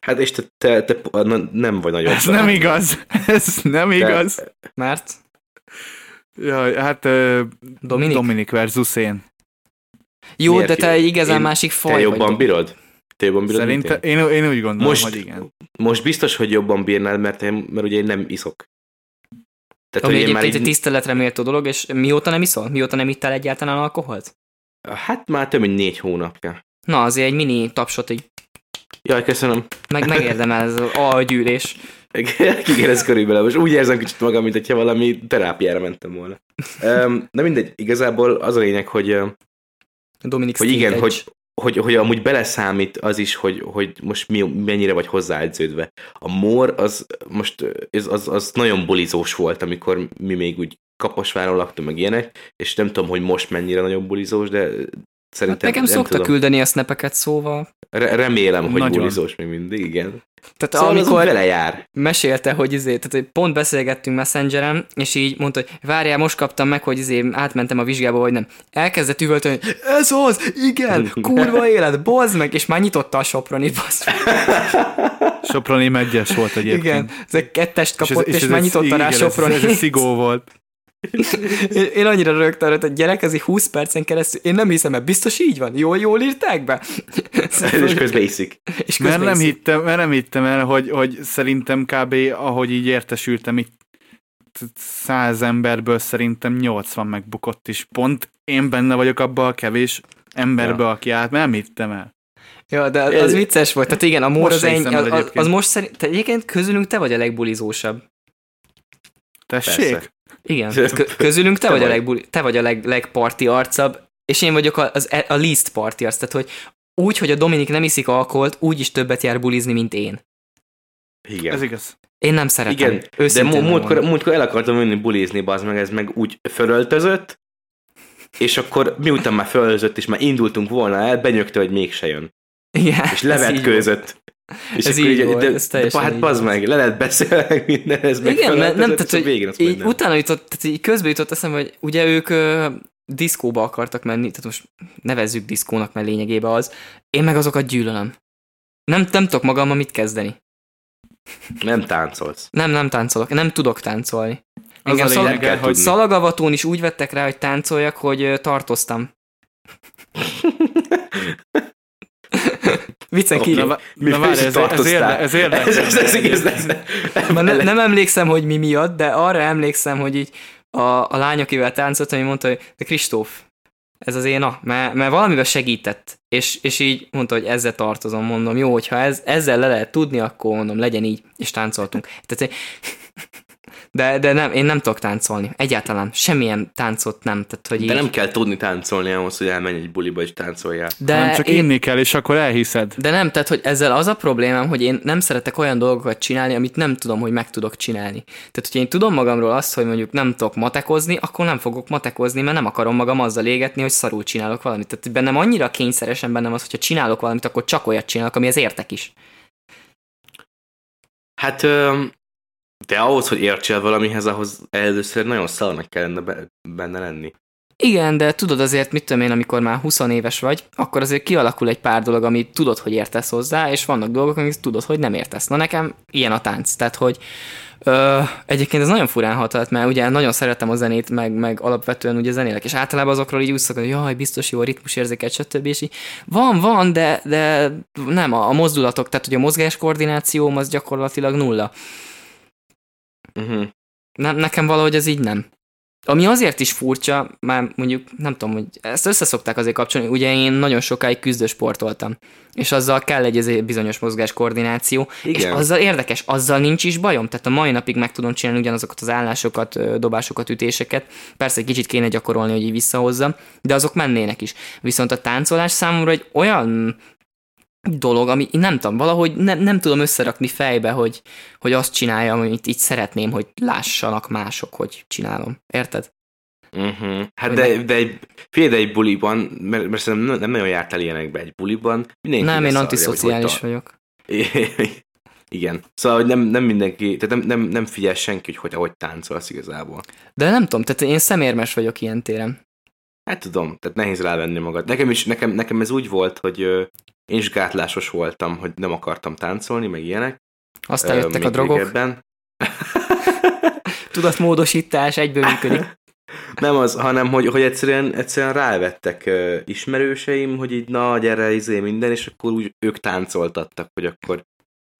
Hát és te, te, te nem vagy nagyon. Ez nem igaz. Ez nem igaz. Te... Mert? Ja, hát uh, Dominik? Dominik versus én. Jó, Miért de te egy igazán én, másik faj Te jobban vagy. bírod? Te jobban bírod, Szerintem én? én, én úgy gondolom, most, hogy igen. Most biztos, hogy jobban bírnál, mert, én, mert ugye én nem iszok. Tehát, Ami egyébként már így... egy tiszteletre méltó dolog, és mióta nem iszol? Mióta nem ittál egyáltalán alkoholt? Hát már több mint négy hónapja. Na, azért egy mini tapsot így. Jaj, köszönöm. Meg megérdemel ez az algyűlés. Igen, ez körülbelül. Most úgy érzem kicsit magam, mint hogyha valami terápiára mentem volna. Um, de mindegy, igazából az a lényeg, hogy Dominik hogy igen, hogy, hogy, hogy amúgy beleszámít az is, hogy, hogy most mi, mennyire vagy hozzáedződve. A mor az most az, az, az nagyon bulizós volt, amikor mi még úgy Kaposváron laktunk, meg ilyenek, és nem tudom, hogy most mennyire nagyon bulizós, de szerintem... Hát nekem szokta tudom. küldeni a snapeket, szóval... Re- remélem, hogy nagyon. bulizós még mindig, igen. Tehát szóval amikor vele jár. mesélte, hogy izé, tehát hogy pont beszélgettünk Messengeren, és így mondta, hogy várjál, most kaptam meg, hogy izé átmentem a vizsgába, vagy nem. Elkezdett üvölteni, ez az, igen, kurva élet, bozd meg, és már nyitotta a Sopronit, bozd Soproni megyes volt egyébként. Igen, ez egy kettest kapott, és, ez, és, és már nyitotta rá Sopronit. Ez, ez, ez szigó volt. Én, annyira rögtön, hogy a gyerek, ez 20 percen keresztül, én nem hiszem, mert biztos így van. Jól, jól írták be? és közben iszik. És közben mert, nem hittem, mert nem hittem el, hogy, hogy szerintem kb. ahogy így értesültem, itt száz emberből szerintem 80 megbukott is. Pont én benne vagyok abban a kevés emberből, ja. aki át, mert nem hittem el. Ja, de az vicces volt. Tehát igen, a mór az, egy, az, az, az most szerint, te egyébként közülünk te vagy a legbulizósabb. Tessék? Persze. Igen, közülünk te, te vagy, vagy a legbuli, te vagy a leg, legparti arcabb, és én vagyok a, az, a least party arc, tehát hogy úgy, hogy a Dominik nem iszik alkoholt, úgy is többet jár bulizni, mint én. Igen. Ez igaz. Én nem szeretem. Igen, de múltkor, múltkor el akartam menni bulizni, bazd meg, ez meg úgy fölöltözött, és akkor miután már fölöltözött, és már indultunk volna el, benyögte, hogy mégse jön. Igen, és levetkőzött. És ez így volt, de, ez teljesen de, hát bazd meg, le lehet beszélni minden, ez meg Igen, mert nem, tehát, hogy végén így, nem. utána jutott, tehát így közben jutott eszembe, hogy ugye ők ö, diszkóba akartak menni, tehát most nevezzük diszkónak, mert lényegében az, én meg azokat gyűlölöm. Nem, nem tudok magammal mit kezdeni. Nem táncolsz. Nem, nem táncolok, nem tudok táncolni. Engem az szalag, kell hogy szalagavatón is úgy vettek rá, hogy táncoljak, hogy tartoztam. Viccen kívül. Na, na várj, ez, ez, érde, ez érdekes. Ez, ez, ez, ez, ne, nem emlékszem, hogy mi miatt, de arra emlékszem, hogy így a, a lány, akivel táncolt, ami mondta, hogy de Kristóf, ez az én a, mert, mert valamivel segített, és, és így mondta, hogy ezzel tartozom, mondom, jó, hogyha ez, ezzel le lehet tudni, akkor mondom, legyen így, és táncoltunk. Tehát de, de nem, én nem tudok táncolni. Egyáltalán. Semmilyen táncot nem. Tehát, hogy de így... nem kell tudni táncolni ahhoz, hogy elmenj egy buliba és táncoljál. De nem csak én... inni kell, és akkor elhiszed. De nem, tehát hogy ezzel az a problémám, hogy én nem szeretek olyan dolgokat csinálni, amit nem tudom, hogy meg tudok csinálni. Tehát, hogyha én tudom magamról azt, hogy mondjuk nem tudok matekozni, akkor nem fogok matekozni, mert nem akarom magam azzal égetni, hogy szarul csinálok valamit. Tehát bennem annyira kényszeresen bennem az, hogyha csinálok valamit, akkor csak olyat csinálok, amihez értek is. Hát de ahhoz, hogy értsél valamihez, ahhoz először nagyon szalnak kellene benne lenni. Igen, de tudod azért, mit tudom én, amikor már 20 éves vagy, akkor azért kialakul egy pár dolog, amit tudod, hogy értesz hozzá, és vannak dolgok, amit tudod, hogy nem értesz. Na nekem ilyen a tánc, tehát hogy ö, egyébként ez nagyon furán hatott, mert ugye nagyon szeretem a zenét, meg, meg alapvetően ugye zenélek, és általában azokról így úgy szokott, hogy jaj, biztos jó a ritmusérzéket, stb. És így van, van, de, de nem, a, a mozdulatok, tehát hogy a mozgás koordinációm az gyakorlatilag nulla. Uh-huh. Ne, nekem valahogy ez így nem. Ami azért is furcsa, már mondjuk nem tudom, hogy ezt összeszokták azért kapcsolni, ugye én nagyon sokáig küzdősportoltam, és azzal kell egy bizonyos mozgás koordináció, Igen. és azzal érdekes, azzal nincs is bajom, tehát a mai napig meg tudom csinálni ugyanazokat az állásokat, dobásokat, ütéseket, persze egy kicsit kéne gyakorolni, hogy így visszahozzam, de azok mennének is. Viszont a táncolás számomra egy olyan dolog, ami nem tudom, valahogy nem, nem tudom összerakni fejbe, hogy, hogy azt csináljam, amit így szeretném, hogy lássanak mások, hogy csinálom. Érted? Uh-huh. Hát de, de egy, figyelj, de egy buliban, mert, mert szerintem nem, nem nagyon jártál ilyenekbe egy buliban. Mindenki nem, én antiszociális vagyok. Igen. Szóval, hogy nem, nem mindenki, tehát nem, nem, nem figyel senki, hogy, hogy ahogy táncolsz igazából. De nem tudom, tehát én szemérmes vagyok ilyen téren. Hát tudom, tehát nehéz rávenni magad. Nekem is, nekem, nekem ez úgy volt, hogy én is gátlásos voltam, hogy nem akartam táncolni, meg ilyenek. Aztán jöttek a drogok. Tudatmódosítás egyből működik. Nem az, hanem hogy, hogy egyszerűen, egyszerűen rávettek uh, ismerőseim, hogy így na, gyere, izé minden, és akkor úgy ők táncoltattak, hogy akkor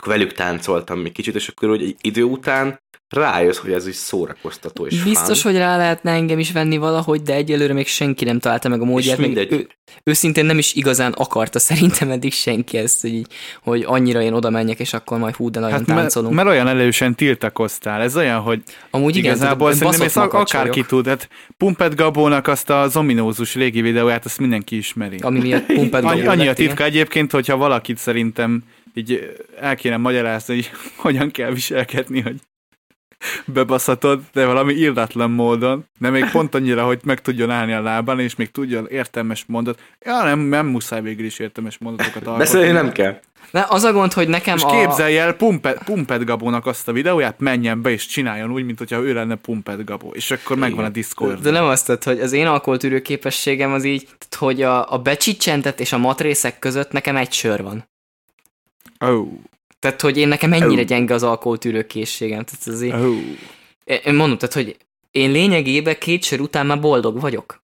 velük táncoltam még kicsit, és akkor hogy idő után rájössz, hogy ez is szórakoztató és Biztos, fán. hogy rá lehetne engem is venni valahogy, de egyelőre még senki nem találta meg a módját. mindegy. Ő, őszintén nem is igazán akarta szerintem eddig senki ezt, hogy, hogy annyira én oda menjek, és akkor majd hú, de nagyon hát táncolunk. Mert, mert olyan elősen tiltakoztál. Ez olyan, hogy Amúgy igen, igazából tudom, szerintem ezt akárki tud. Hát Pumpet Gabónak azt az ominózus régi videóját, azt mindenki ismeri. Ami miatt Pumpet Gabó Annyi a titka egyébként, hogyha valakit szerintem így el kéne magyarázni, hogy hogyan kell viselkedni, hogy bebaszhatod, de valami illatlan módon, de még pont annyira, hogy meg tudjon állni a lábán, és még tudjon értelmes mondat. Ja, nem, nem muszáj végül is értelmes mondatokat alkotni. Beszélni nem kell. De az a gond, hogy nekem és a... képzelj el Pumpet, Pumpet Gabónak azt a videóját, menjen be és csináljon úgy, mint hogyha ő lenne Pumpet Gabó, és akkor Igen. megvan a Discord. De nem azt tett, hogy az én alkoholtűrő képességem az így, hogy a, a becsicsentet és a matrészek között nekem egy sör van. Oh. Tehát, hogy én nekem ennyire oh. gyenge az alkoholtűrő készségem. Tehát azért, oh. Én mondom, tehát, hogy én lényegében két sör után már boldog vagyok.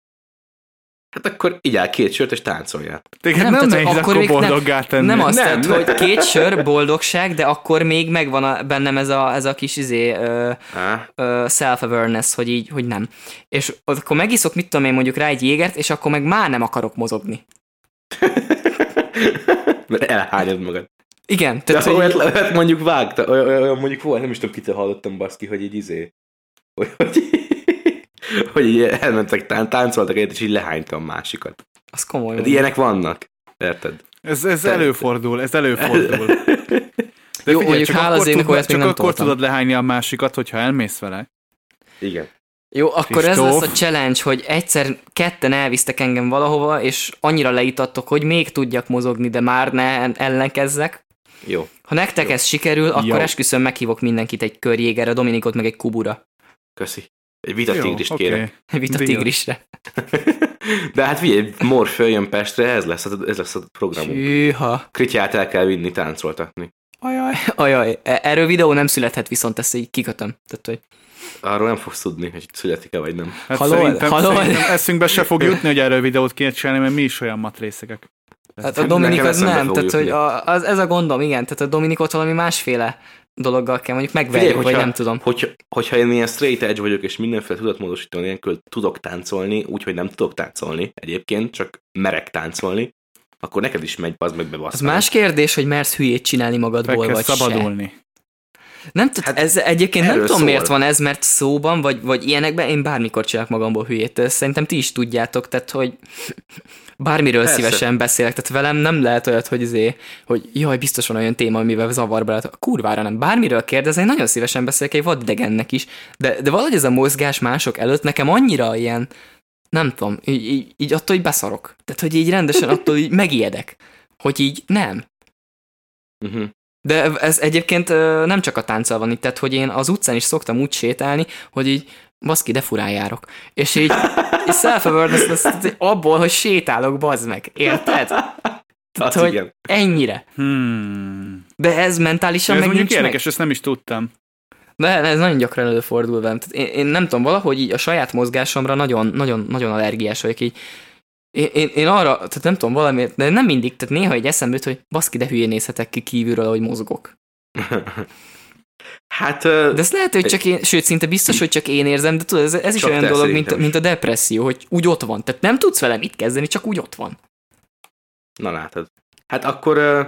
Hát akkor igyál két sört és táncoljál. Téged nem, nem nehéz akkor, akkor boldoggá nem, tenni. Nem azt nem, tett, hogy két sör boldogság, de akkor még megvan a, bennem ez a, ez a kis izé, uh, uh, self-awareness, hogy így, hogy nem. És akkor megiszok, mit tudom én mondjuk rá egy jégert, és akkor meg már nem akarok mozogni. Mert elhányod magad. Igen. Tehát, De olyat, olyat mondjuk vágta, olyan, olyan mondjuk volt, nem is tudom, kitől hallottam baszki, hogy így izé, hogy, hogy, hogy így elmentek, tán, táncoltak egyet, és így lehánytam másikat. Az komoly. Hát ilyenek vannak, érted? Ez, ez előfordul, ez előfordul. De Jó, figyelj, mondjuk csak hála az tud, olyat Csak nem akkor toltam. tudod lehányni a másikat, hogyha elmész vele. Igen. Jó, akkor Kristóf. ez lesz a challenge, hogy egyszer ketten elvisztek engem valahova, és annyira leítattok, hogy még tudjak mozogni, de már ne ellenkezzek. Jó. Ha nektek Jó. ez sikerül, akkor Jó. esküszöm meghívok mindenkit egy körjégerre, Dominikot meg egy kubura. Köszi. Egy vitatigrist kérek. Vita Díjas. tigrisre. De hát figyelj, Morf jön Pestre, ez lesz, a- ez lesz a programunk. Hűha. Krityát el kell vinni táncoltatni. Ajaj. Ajaj. E- Erről videó nem születhet, viszont ezt így kikötöm. Tehát, hogy Arról nem fogsz tudni, hogy születik-e vagy nem. Hát Haló, szerintem, haló. szerintem eszünkbe se fog jutni, hogy erről videót kéne csinálni, mert mi is olyan matrészekek. Hát a Dominik az nem, tehát hogy a, az, ez a gondom, igen, tehát a Dominikot valami másféle dologgal kell mondjuk megverjük, vagy nem tudom. Hogyha, hogyha én ilyen straight edge vagyok, és mindenféle tudatmódosító nélkül tudok táncolni, úgyhogy nem tudok táncolni egyébként, csak merek táncolni, akkor neked is megy, az meg Az bebasztani. más kérdés, hogy mersz hülyét csinálni magadból, kell vagy se. Nem tudom, Hát ez egyébként nem tudom szól. miért van ez, mert szóban, vagy, vagy ilyenekben én bármikor csinálok magamból hülyét. Szerintem ti is tudjátok, tehát hogy bármiről Persze. szívesen beszélek, tehát velem nem lehet olyat, hogy izé, hogy jaj, biztos van olyan téma, amivel zavarba lehet. Kurvára nem. Bármiről kérdez, én nagyon szívesen beszélek egy vadidegennek is, de, de valahogy ez a mozgás mások előtt nekem annyira ilyen, nem tudom, így, így, így attól így beszarok. Tehát, hogy így rendesen attól így megijedek, hogy így nem. Uh-huh. De ez egyébként nem csak a tánccal van itt, tehát hogy én az utcán is szoktam úgy sétálni, hogy így baszki, de furán járok. És így, így self awareness abból, hogy sétálok, bazd meg. Érted? Tehát, Az hogy igen. ennyire. Hmm. De ez mentálisan Ez meg mondjuk nincs meg. érdekes, ezt nem is tudtam. De ez nagyon gyakran előfordul velem. Tehát én, én, nem tudom, valahogy így a saját mozgásomra nagyon, nagyon, nagyon allergiás vagyok. Így, én, én, én, arra, tehát nem tudom, valamiért, de nem mindig, tehát néha egy eszembe jut, hogy baszki, de hülyén nézhetek ki kívülről, hogy mozgok. Hát, De ez lehet, hogy csak én, sőt, szinte biztos, hogy csak én érzem, de tudod, ez, ez is olyan dolog, mint, is. mint a depresszió, hogy úgy ott van. Tehát nem tudsz vele mit kezdeni, csak úgy ott van. na látod. Hát akkor ö,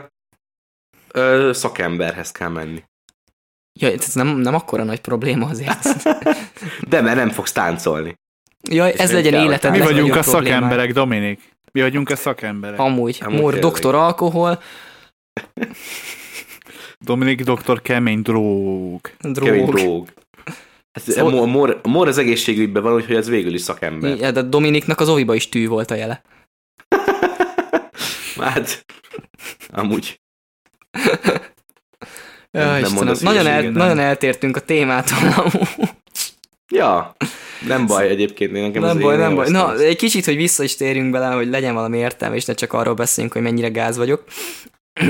ö, szakemberhez kell menni. Jaj, ez nem, nem akkora nagy probléma azért. De mert nem fogsz táncolni. Jaj, ez legyen kell, életed Mi vagyunk a szakemberek, Dominik. Mi vagyunk a szakemberek. Amúgy, Amúgy Mór, doktor alkohol, Dominik doktor kemény dróg. Kemény Drog. drog. Hát, Szóval- szóval... mor, mor az egészségügyben van, úgyhogy ez végül is szakember. Ja, de Dominiknak az oviba is tű volt a jele. Hát, amúgy. Ja, nem Istenem, nagyon, el, nem. nagyon eltértünk a témától. amúgy. Ja, nem baj egyébként, én nekem nem baj, nem baj. Na, egy kicsit, hogy vissza is térjünk bele, hogy legyen valami értelme, és ne csak arról beszéljünk, hogy mennyire gáz vagyok.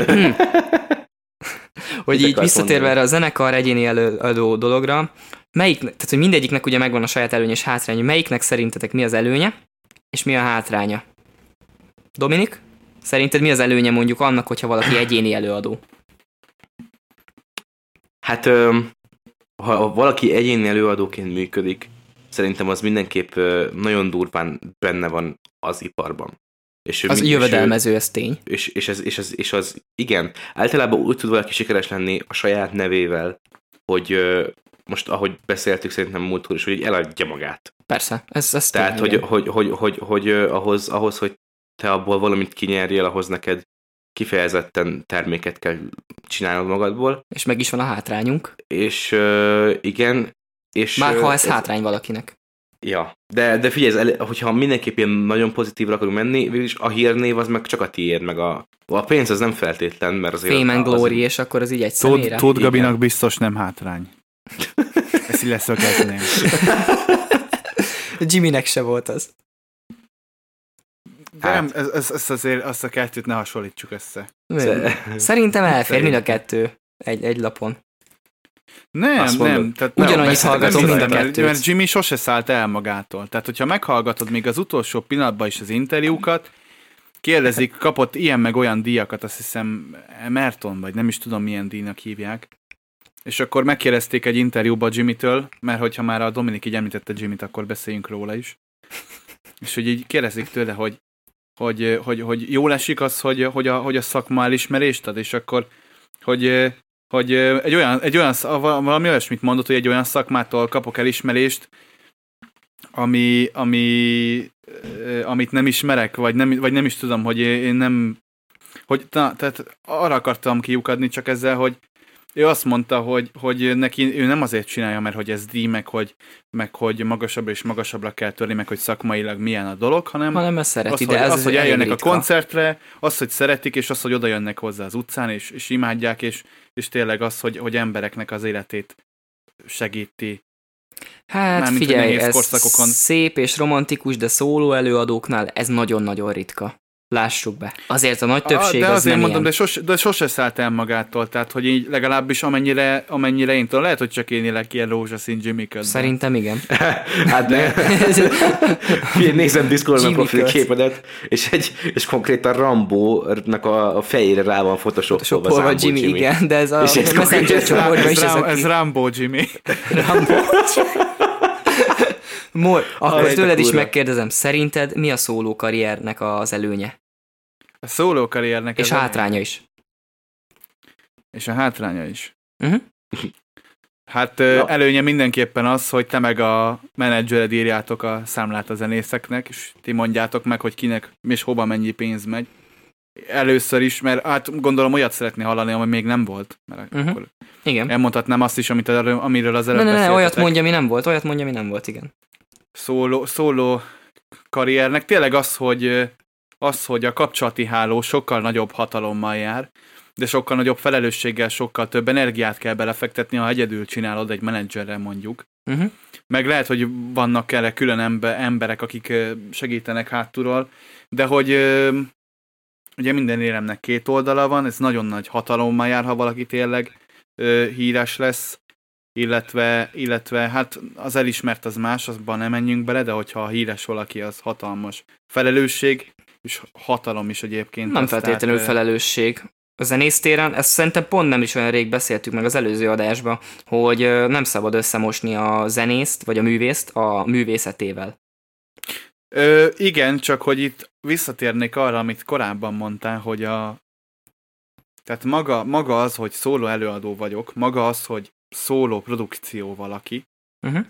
hogy így visszatérve mondani? erre a zenekar egyéni előadó dologra, melyik, tehát hogy mindegyiknek ugye megvan a saját előny és hátránya, melyiknek szerintetek mi az előnye, és mi a hátránya? Dominik? Szerinted mi az előnye mondjuk annak, hogyha valaki egyéni előadó? Hát, öm, ha valaki egyéni előadóként működik, szerintem az mindenképp nagyon durván benne van az iparban. És Az mind- és ő- jövedelmező, ez tény. és, és, ez, és, ez, és az, igen, általában úgy tud valaki sikeres lenni a saját nevével, hogy most, ahogy beszéltük szerintem múltkor is, hogy eladja magát. Persze, ez, ez Tehát, tény, hogy, hogy, hogy, hogy, hogy ö, ahhoz, ahhoz, hogy te abból valamit kinyerjél, ahhoz neked kifejezetten terméket kell csinálnod magadból, És meg is van a hátrányunk. és ö, igen, és... Már ha ez hátrány valakinek. Ja, de, de figyelj, ez hogyha mindenképp ilyen nagyon pozitívra akarunk menni, végülis a hírnév az meg csak a tiéd, meg a, a pénz az nem feltétlen, mert azért... Fame and az- Glory, és akkor az így egy Tóth személyre. Tóth Igen. Gabinak biztos nem hátrány. Ezt így leszögezném. Jimmynek se volt az. De Hát. nem, ez, ez, ez azért azt a kettőt ne hasonlítsuk össze. Sze- Szerintem elfér mind a kettő egy, egy lapon. Nem, Azt mondod? nem. Tehát Ugyanannyit nem, hallgatom mind a kettőt. Mert Jimmy sose szállt el magától. Tehát, hogyha meghallgatod még az utolsó pillanatban is az interjúkat, kérdezik, kapott ilyen meg olyan díjakat, azt hiszem Merton, vagy nem is tudom milyen díjnak hívják. És akkor megkérdezték egy interjúba Jimmy-től, mert hogyha már a Dominik így említette Jimmy-t, akkor beszéljünk róla is. És hogy így kérdezik tőle, hogy, hogy, hogy, hogy jól esik az, hogy, hogy, a, hogy a szakma elismerést ad, és akkor, hogy, hogy egy olyan, egy olyan, valami olyasmit mondott, hogy egy olyan szakmától kapok elismerést, ami, ami, amit nem ismerek, vagy nem, vagy nem is tudom, hogy én nem, hogy, na, tehát arra akartam kiukadni csak ezzel, hogy ő azt mondta, hogy, hogy neki ő nem azért csinálja, mert hogy ez díj, meg hogy, meg hogy magasabbra és magasabbra kell törni, meg hogy szakmailag milyen a dolog, hanem, Hanem ezt szereti, az, de hogy, ez az, hogy eljönnek a ritka. koncertre, az, hogy szeretik, és az, hogy oda jönnek hozzá az utcán, és, és imádják, és, és tényleg az, hogy, hogy embereknek az életét segíti. Hát Mármint, figyelj, ez korszakokon. szép és romantikus, de szóló előadóknál ez nagyon-nagyon ritka. Lássuk be. Azért a nagy többség de az azért nem mondom, ilyen. de, sos, de sose szállt el magától, tehát hogy így legalábbis amennyire, amennyire én tudom, lehet, hogy csak én élek ilyen rózsaszín Jimmy közben. Szerintem igen. Hát. Figyelj, nézem Discordon a Jimmy profil Curse. képedet, és, egy, és konkrétan Rambo-nak a, a fejére rá van photoshopolva Sokkal Zambó Jimmy, Jimmy. igen, de ez a És ez Messenger konkrétan- csoportban is ez, ez a ez ki- Rambo Jimmy. Mor, akkor a tőled is kurva. megkérdezem, szerinted mi a szóló karriernek az előnye? A szóló karriernek És a- hátránya is. És a hátránya is. Uh-huh. Hát ö, Ja. előnye mindenképpen az, hogy te meg a menedzsered írjátok a számlát a zenészeknek, és ti mondjátok meg, hogy kinek és hova mennyi pénz megy. Először is, mert hát gondolom olyat szeretné hallani, ami még nem volt. Mert Mhm. akkor Igen. elmondhatnám azt is, amit amiről az Ne, előbb ne, ne, olyat beszéltetek. mondja, mi nem volt, olyat mondja, mi nem volt, igen. Szóló, szóló karriernek tényleg az, hogy az, hogy a kapcsolati háló sokkal nagyobb hatalommal jár, de sokkal nagyobb felelősséggel, sokkal több energiát kell belefektetni, ha egyedül csinálod egy menedzserrel mondjuk. Uh-huh. Meg lehet, hogy vannak erre külön ember, emberek, akik segítenek hátulról, de hogy ugye minden éremnek két oldala van, ez nagyon nagy hatalommal jár, ha valaki tényleg híres lesz, illetve, illetve hát az elismert az más, azban nem menjünk bele, de hogyha híres valaki, az hatalmas felelősség, és hatalom is egyébként. Nem feltétlenül tehát, felelősség. A zenésztéren, ezt szerintem pont nem is olyan rég beszéltük meg az előző adásban, hogy nem szabad összemosni a zenészt, vagy a művészt a művészetével. Ö, igen, csak hogy itt visszatérnék arra, amit korábban mondtál, hogy a tehát maga, maga az, hogy szóló előadó vagyok, maga az, hogy szóló produkció valaki, Uh-huh.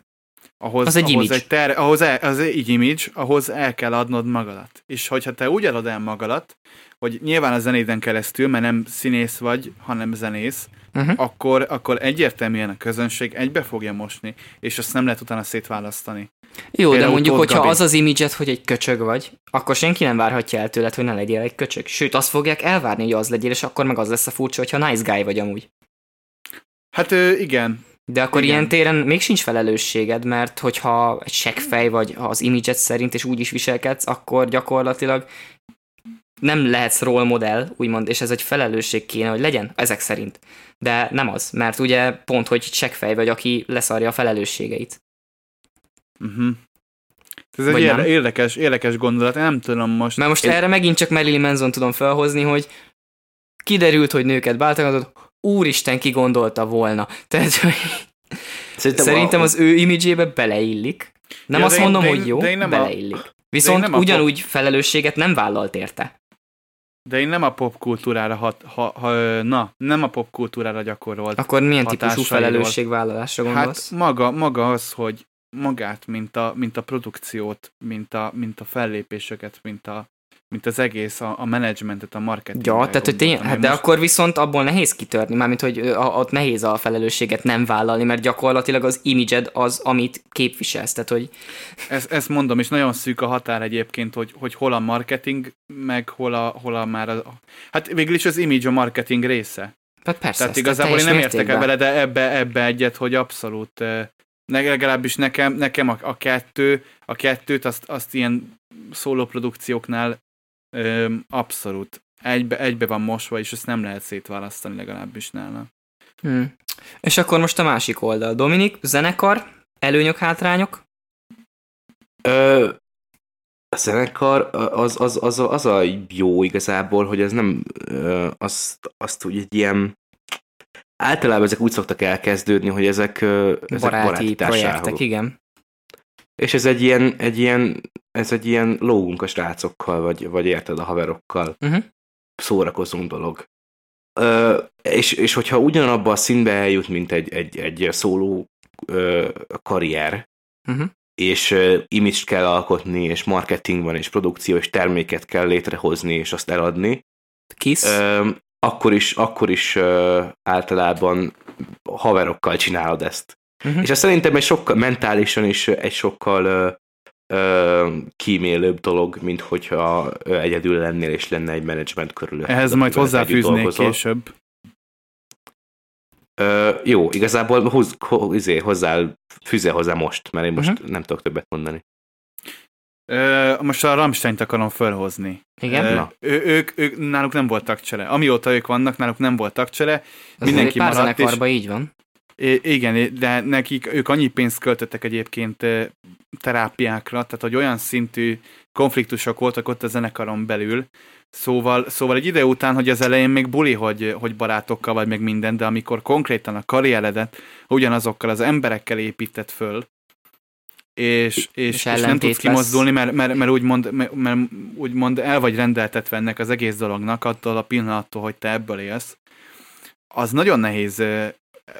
ahhoz, Az egy ahhoz image. egy ter, ahhoz el, az egy image, ahhoz el kell adnod magadat. És hogyha te úgy adod el magadat, hogy nyilván a zenéden keresztül, mert nem színész vagy, hanem zenész, Uh-huh. akkor, akkor egyértelműen a közönség egybe fogja mosni, és azt nem lehet utána szétválasztani. Jó, de Például mondjuk, Tóth hogyha Gabi. az az imidzset, hogy egy köcsög vagy, akkor senki nem várhatja el tőled, hogy ne legyél egy köcsög. Sőt, azt fogják elvárni, hogy az legyél, és akkor meg az lesz a furcsa, hogyha nice guy vagy amúgy. Hát igen, De akkor Igen. ilyen téren még sincs felelősséged, mert hogyha egy seggfej vagy az imidzset szerint, és úgy is viselkedsz, akkor gyakorlatilag nem lehetsz role model, úgymond, és ez egy felelősség kéne, hogy legyen, ezek szerint. De nem az, mert ugye pont, hogy seggfej vagy, aki leszarja a felelősségeit. Uh-huh. Ez egy Vagy nem? érdekes, érdekes gondolat, nem tudom most. Mert most Én- erre megint csak Marilyn Manson tudom felhozni, hogy kiderült, hogy nőket bántogatott, úristen, ki gondolta volna. Tehát, Szerintem, szerintem a, az ő imidzsébe beleillik. Nem Ja, azt én- mondom, én- hogy jó, de én nem a- beleillik. Viszont nem a ugyanúgy felelősséget nem vállalt érte. De én nem a popkultúrára hat, ha, ha, na, nem a popkultúrára gyakorolt. Akkor milyen típusú felelősségvállalásra gondolsz? Hát maga, maga az, hogy magát, mint a, mint a produkciót, mint a, mint a fellépéseket, mint, a, mint az egész, a, a menedzsmentet, a marketinget. Ja, tehát hogy tény, gondoltam hát de most. akkor viszont abból nehéz kitörni, mármint hogy a- ott nehéz a felelősséget nem vállalni, mert gyakorlatilag az imidzsed az, amit képviselsz, tehát hogy Ezt, ezt mondom, és nagyon szűk a határ egyébként, hogy, hogy hol a marketing, meg hol a, hol a már a... Hát végül is az image a marketing része. hát persze. Tehát igazából én nem értek vele, de ebbe, ebbe egyet, hogy abszolút, legalábbis nekem, nekem a, a kettő, a kettőt azt, azt ilyen szólóprodukcióknál öm, abszolút egybe, egybe van mosva, és ezt nem lehet szétválasztani legalábbis nála. Hmm. És akkor most a másik oldal. Dominik, zenekar, előnyök, hátrányok? Ö, a zenekar az, az, az, az a jó igazából, hogy ez nem ö, azt, azt úgy egy ilyen általában ezek úgy szoktak elkezdődni, hogy ezek, ezek Baráti, baráti projektek, igen. És ez egy ilyen, egy ilyen, ez egy ilyen lógunk a srácokkal, vagy, vagy érted a haverokkal. Uh-huh. szórakozunk dolog. Ö, és, és hogyha ugyanabba a színbe eljut, mint egy, egy, egy szóló ö, karrier, Uh-huh. és image kell alkotni, és marketing van, és produkció, és terméket kell létrehozni, és azt eladni, Kiss? ö, akkor is, akkor is ö, általában haverokkal csinálod ezt. uh-huh. És ez szerintem egy sokkal, mentálisan is egy sokkal ö, kímélőbb dolog, mint hogyha egyedül lennél, és lenne egy menedzsment körül. Ehhez majd hozzáfűznék később. Ö, jó, igazából húz, ho, izé, hozzá, fűze hozzá most, mert én most uh-huh. nem tudok többet mondani. Ö, most a Rammstein-t akarom felhozni. Igen? Ö, Na. ő, ők, ők, náluk nem volt tagcsere. Amióta ők vannak, náluk nem volt tagcsere. Az mindenki pár maradt, és- zenekarban így van. I- igen, de nekik, ők annyi pénzt költöttek egyébként terápiákra, tehát hogy olyan szintű konfliktusok voltak ott a zenekaron belül, Szóval, szóval egy idő után, hogy az elején még buli, hogy, hogy barátokkal vagy meg minden, de amikor konkrétan a karrieredet ugyanazokkal az emberekkel épített föl, és, és, és, és nem tudsz kimozdulni, mert, mert, mert, úgymond, mert, mert úgymond el vagy rendeltetve ennek az egész dolognak, attól a pillanattól, hogy te ebből élsz, az nagyon nehéz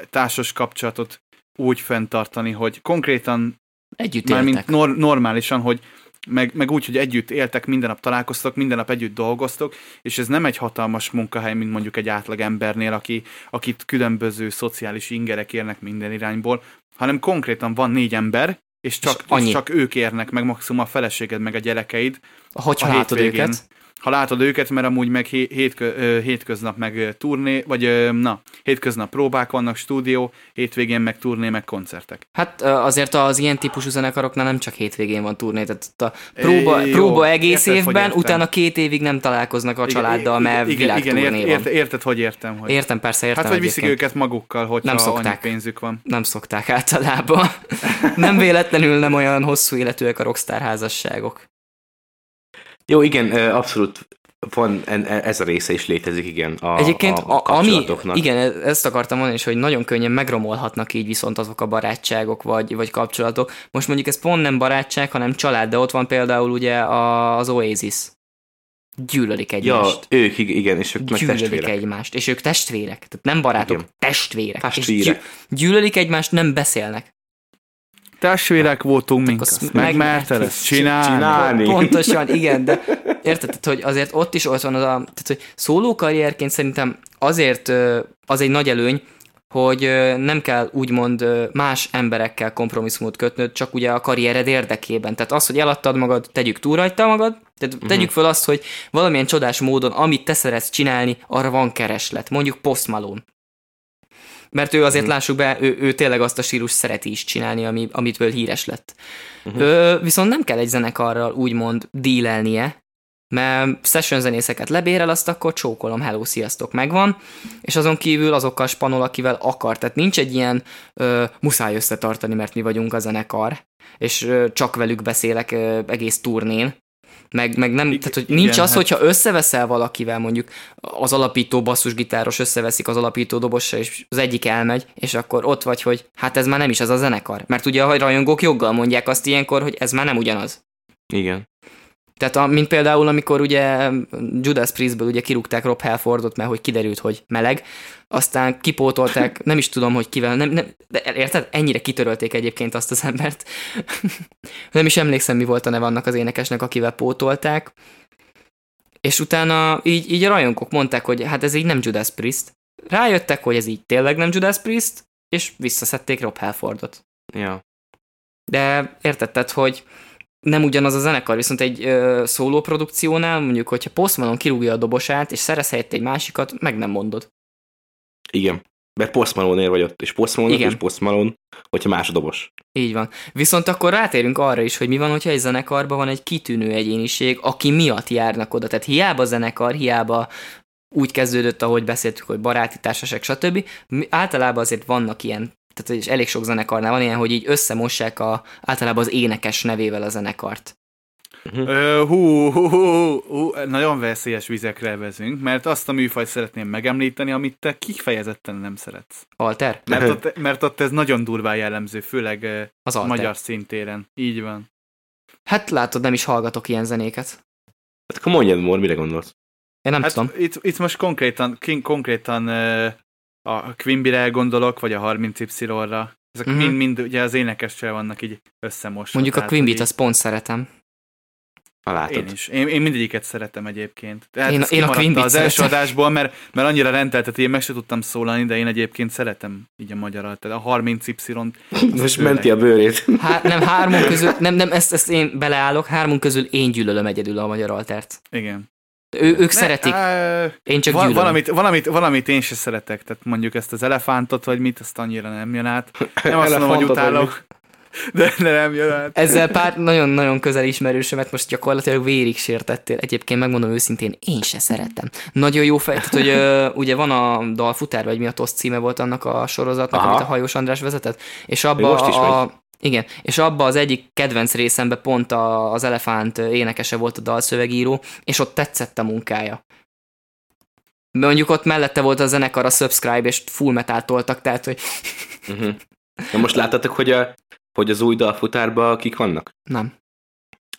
társas kapcsolatot úgy fenntartani, hogy konkrétan Együtt Mármint éltek. nor- normálisan, hogy meg, meg úgy, hogy együtt éltek, minden nap találkoztok, minden nap együtt dolgoztok, és ez nem egy hatalmas munkahely, mint mondjuk egy átlag embernél, aki, akit különböző szociális ingerek érnek minden irányból, hanem konkrétan van négy ember, és csak, És és csak ők érnek meg maximum a feleséged, meg a gyerekeid. Hogyha a hétvégén. őket. Ha látod őket, mert amúgy meg hé- hétkö, hétköznap meg turné, vagy na, hétköznap próbák vannak, stúdió, hétvégén meg turné, meg koncertek. Hát azért az ilyen típusú zenekaroknál nem csak hétvégén van turné, tehát a próba, Jó, próba egész érted, hogy évben, utána két évig nem találkoznak a családdal, mert igen, igen, világturné ért, van. ért, érted, hogy értem, hogy... Értem, persze, értem hát, hogy viszik őket magukkal, hogyha Nem szokták. pénzük van. Nem szokták általában. nem véletlenül nem olyan hosszú életűek a rockstar házasságok. Jó, igen, abszolút van, e- ez a része is létezik, igen, a, Egyébként, a, a ami, igen, e- ezt akartam mondani is, hogy nagyon könnyen megromolhatnak így viszont azok a barátságok vagy, vagy kapcsolatok. Most mondjuk ez pont nem barátság, hanem család, de ott van például ugye az Oasis. Gyűlölik Ja, egymást. ők, ig- igen, és ők meg gyűlölik testvérek. egymást, és ők testvérek, tehát nem barátok, Igen. testvérek. És Testvérek. gyű- gyűlölik egymást, nem beszélnek. Testvérek voltunk mink, azt azt meg- megmerted ezt csinálni? Csinálni. Pontosan, igen, de érted, hogy azért ott is ott van az a, tehát, hogy szóló karrierként szerintem azért az egy nagy előny, hogy nem kell úgymond más emberekkel kompromisszumot kötnöd, csak ugye a karriered érdekében. Tehát az, hogy eladtad magad, tegyük túl rajta magad, tehát uh-huh. tegyük föl azt, hogy valamilyen csodás módon, amit te szeretsz csinálni, arra van kereslet. Mondjuk Post Malone. Mert ő azért, lássuk be, ő, ő tényleg azt a stílus szereti is csinálni, ami, amitől híres lett. Uh-huh. Ö, viszont nem kell egy zenekarral úgymond dílelnie, mert session zenészeket lebérel, azt akkor csókolom, hello, sziasztok, megvan, és azon kívül azokkal spanol, akivel akar. Tehát nincs egy ilyen ö, muszáj összetartani, mert mi vagyunk a zenekar, és ö, csak velük beszélek ö, egész turnén, meg, meg nem, tehát hogy igen, nincs az, hát- hogyha összeveszel valakivel, mondjuk az alapító basszusgitáros összeveszik az alapító dobossal, és az egyik elmegy, és akkor ott vagy, hogy hát ez már nem is az a zenekar. Mert ugye a rajongók joggal mondják azt ilyenkor, hogy ez már nem ugyanaz. Igen. Tehát, a, mint például, amikor ugye Judas Priestből ugye kirúgták Rob Halfordot, mert hogy kiderült, hogy meleg, aztán kipótolták, nem is tudom, hogy kivel, nem, nem, de érted? Ennyire kitörölték egyébként azt az embert. nem is emlékszem, mi volt a neve annak az énekesnek, akivel pótolták. És utána így, így a rajongók mondták, hogy hát ez így nem Judas Priest. Rájöttek, hogy ez így tényleg nem Judas Priest, és visszaszedték Rob Halfordot. Ja. De értetted, hogy nem ugyanaz a zenekar, viszont egy ö, szóló produkciónál, mondjuk, hogyha Post Malone kirúgja a dobosát, és szerez helyette egy másikat, meg nem mondod. Igen. Mert Post Malone-ér vagy ott, és Post Malone Igen. és Post Malone, hogyha más a dobos. Így van. Viszont akkor rátérünk arra is, hogy mi van, hogyha egy zenekarban van egy kitűnő egyéniség, aki miatt járnak oda. Tehát hiába zenekar, hiába úgy kezdődött, ahogy beszéltük, hogy baráti társaság, stb. Általában azért vannak ilyen, tehát és elég sok zenekarnál van ilyen, hogy így összemossák a, általában az énekes nevével a zenekart. Ö, hú, hú, hú, hú, nagyon veszélyes vizekre vezünk, mert azt a műfajt szeretném megemlíteni, amit te kifejezetten nem szeretsz. Alter? Mert ott, mert ott ez nagyon durván jellemző, főleg Az alter. magyar szintéren. Így van. Hát látod, nem is hallgatok ilyen zenéket. Hát akkor mondjad, Mor, mire gondolsz? Én nem Hát tudom. itt, itt most konkrétan, konkrétan ö, a Quimbire gondolok, vagy a 30Y-ra. Ezek Mhm. mind, mind ugye az énekessel vannak így összemosva. Mondjuk a tehát, Quimbit hogy azt pont szeretem. Ha látod. Én is. Én, én mindegyiket szeretem egyébként. Tehát Én- én a Quimbit az első szeretem. adásból, mert, mert annyira rendeltet, hogy én meg se tudtam szólalni, de én egyébként szeretem így a magyarat. Tehát a 30Y-t. Most főleg. menti a bőrét. Há, nem, hármunk közül, nem, nem, ezt, ezt én beleállok, hármunk közül én gyűlölöm egyedül a magyar altert. Igen. Ő, ők Ne, szeretik, á, én csak val- valamit, valamit, valamit én se szeretek, tehát mondjuk ezt az elefántot, vagy mit, azt annyira nem jön át. Nem azt mondom, hogy utálok, de, de nem jön át. Ezzel pár nagyon-nagyon közel ismerősömet most gyakorlatilag vérig sértettél. Egyébként megmondom őszintén, én se szeretem. Nagyon jó fej, tehát, hogy ö, ugye van a dal futár, vagy mi a TOSZ címe volt annak a sorozatnak, Aha. amit a Hajós András vezetett, és Még abba most is a, megy. Igen, és abba az egyik kedvenc részemben pont a, az elefánt énekese volt a dalszövegíró, és ott tetszett a munkája. Mondjuk ott mellette volt a zenekar a Subscribe, és full metal toltak, tehát, hogy Uh-huh. Na most láttatok, hogy, a, hogy az új dalfutárban kik vannak? nem.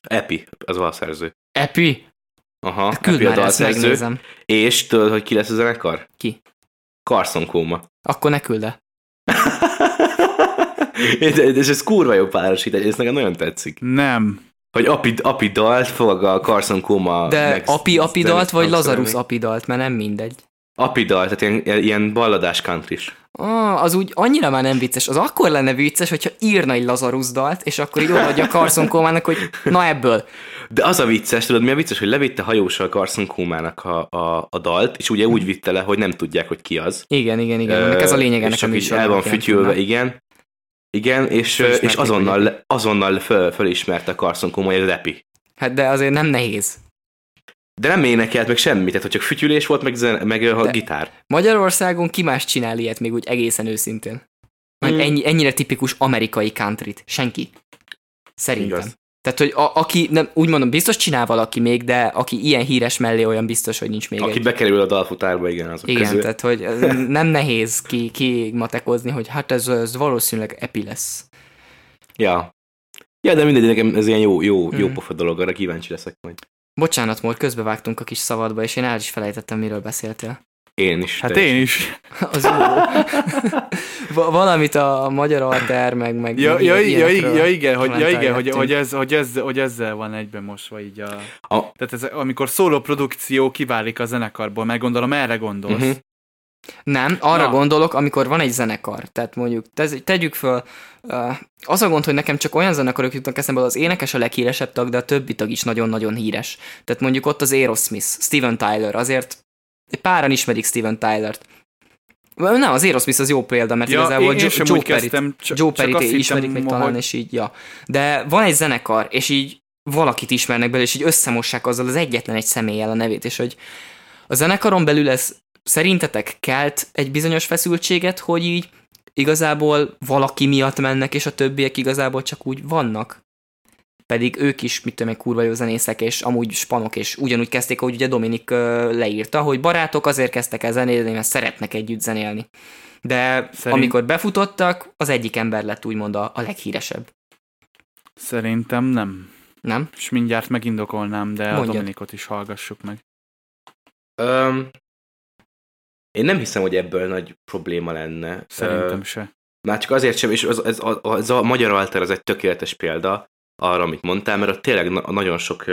Epi, az a szerző. Epi? Aha, Hát Epi a dalszerző. És tudod, hogy ki lesz a zenekar? Ki? Carson Kóma. Akkor ne küld el. És, és ez kurva jó párosítás, ez nekem nagyon tetszik. Nem. Hogy Api, Api dalt fog a Carson Kóma De meg Api Apidalt, vagy zenét Lazarus hangszerelni. Apidalt, mert nem mindegy. Api dalt, tehát ilyen, ilyen balladás country Ah, az úgy annyira már nem vicces. Az akkor lenne vicces, hogyha írna egy Lazarus dalt, és akkor így odaadja a Carson Coleman-nak, hogy na ebből. De az a vicces, tudod, mi a vicces, hogy levitte hajóssal Carson Kómának a, a, a dalt, és ugye úgy vitte le, hogy nem tudják, hogy ki az. Igen, igen, igen. Ennek ez a lényeg és ennek a így műsornak. el van fütyülve, igen. Igen, és, és azonnal, azonnal föl, fölismerte Carson Kóma, hogy ez Epi. Hát de azért nem nehéz. De nem énekelt meg semmit, tehát hogy csak fütyülés volt, meg, zen, meg a De- gitár. Magyarországon ki más csinál ilyet még úgy egészen őszintén? Hmm. ennyi, ennyire tipikus amerikai countryt. Senki. Szerintem. Igaz. Tehát, hogy a, aki, nem, úgy mondom, biztos csinál valaki még, de aki ilyen híres mellé, olyan biztos, hogy nincs még Aki egy. bekerül a dalfutárba, igen, azok Igen, közül. tehát hogy nem nehéz ki, ki matekozni, hogy hát ez, ez valószínűleg epi lesz. Ja. Ja, de mindegy, nekem ez ilyen jó, jó, jó Hmm. pofa dolog, arra kíváncsi leszek majd. Bocsánat, Mór, közbevágtunk a kis szabadba, és én el is felejtettem, miről beszéltél. Én is. Hát én is. Az jó. valamit a magyar alter, meg, meg Ja, ja, ja, ja, igen, hogy, ja, igen hogy, hogy, ez, hogy, ez, hogy ezzel van egyben mosva így a... A- Tehát ez, amikor szóló produkció kiválik a zenekarból, meg gondolom erre gondolsz. Mhm. Nem, arra Na. gondolok, amikor van egy zenekar. Tehát mondjuk tez, tegyük föl, uh, az a gond, hogy nekem csak olyan zenekarok jutnak eszembe, az énekes a leghíresebb tag, de a többi tag is nagyon-nagyon híres. Tehát mondjuk ott az Aerosmith, Steven Tyler, azért páran ismerik Steven Tylert. Nem, az Aerosmith az jó példa, mert Ja, igazából én, én Joe, úgy Joe Perry kezdtem, csak, Joe csak Perry-t azt ismerik még talán, és így, ja. De van egy zenekar, és így valakit ismernek belőle, és így összemossák azzal az egyetlen egy személlyel a nevét, és hogy a zenekaron belül ez szerintetek kelt egy bizonyos feszültséget, hogy így igazából valaki miatt mennek, és a többiek igazából csak úgy vannak? Pedig ők is, mit tudom, egy kurva jó zenészek, és amúgy spanok, és ugyanúgy kezdték, ahogy ugye Dominik leírta, hogy barátok azért kezdtek el zenélni, mert szeretnek együtt zenélni. De Szerint- amikor befutottak, az egyik ember lett úgymond a, a leghíresebb. Szerintem nem. Nem? És mindjárt megindokolnám, de a Mondjad. Dominikot is hallgassuk meg. Öm, én nem hiszem, hogy ebből nagy probléma lenne. Szerintem Ö, se. Már csak azért sem, és az, ez, a, az a magyar alter az egy tökéletes példa arra, amit mondtál, mert ott tényleg na- nagyon sok,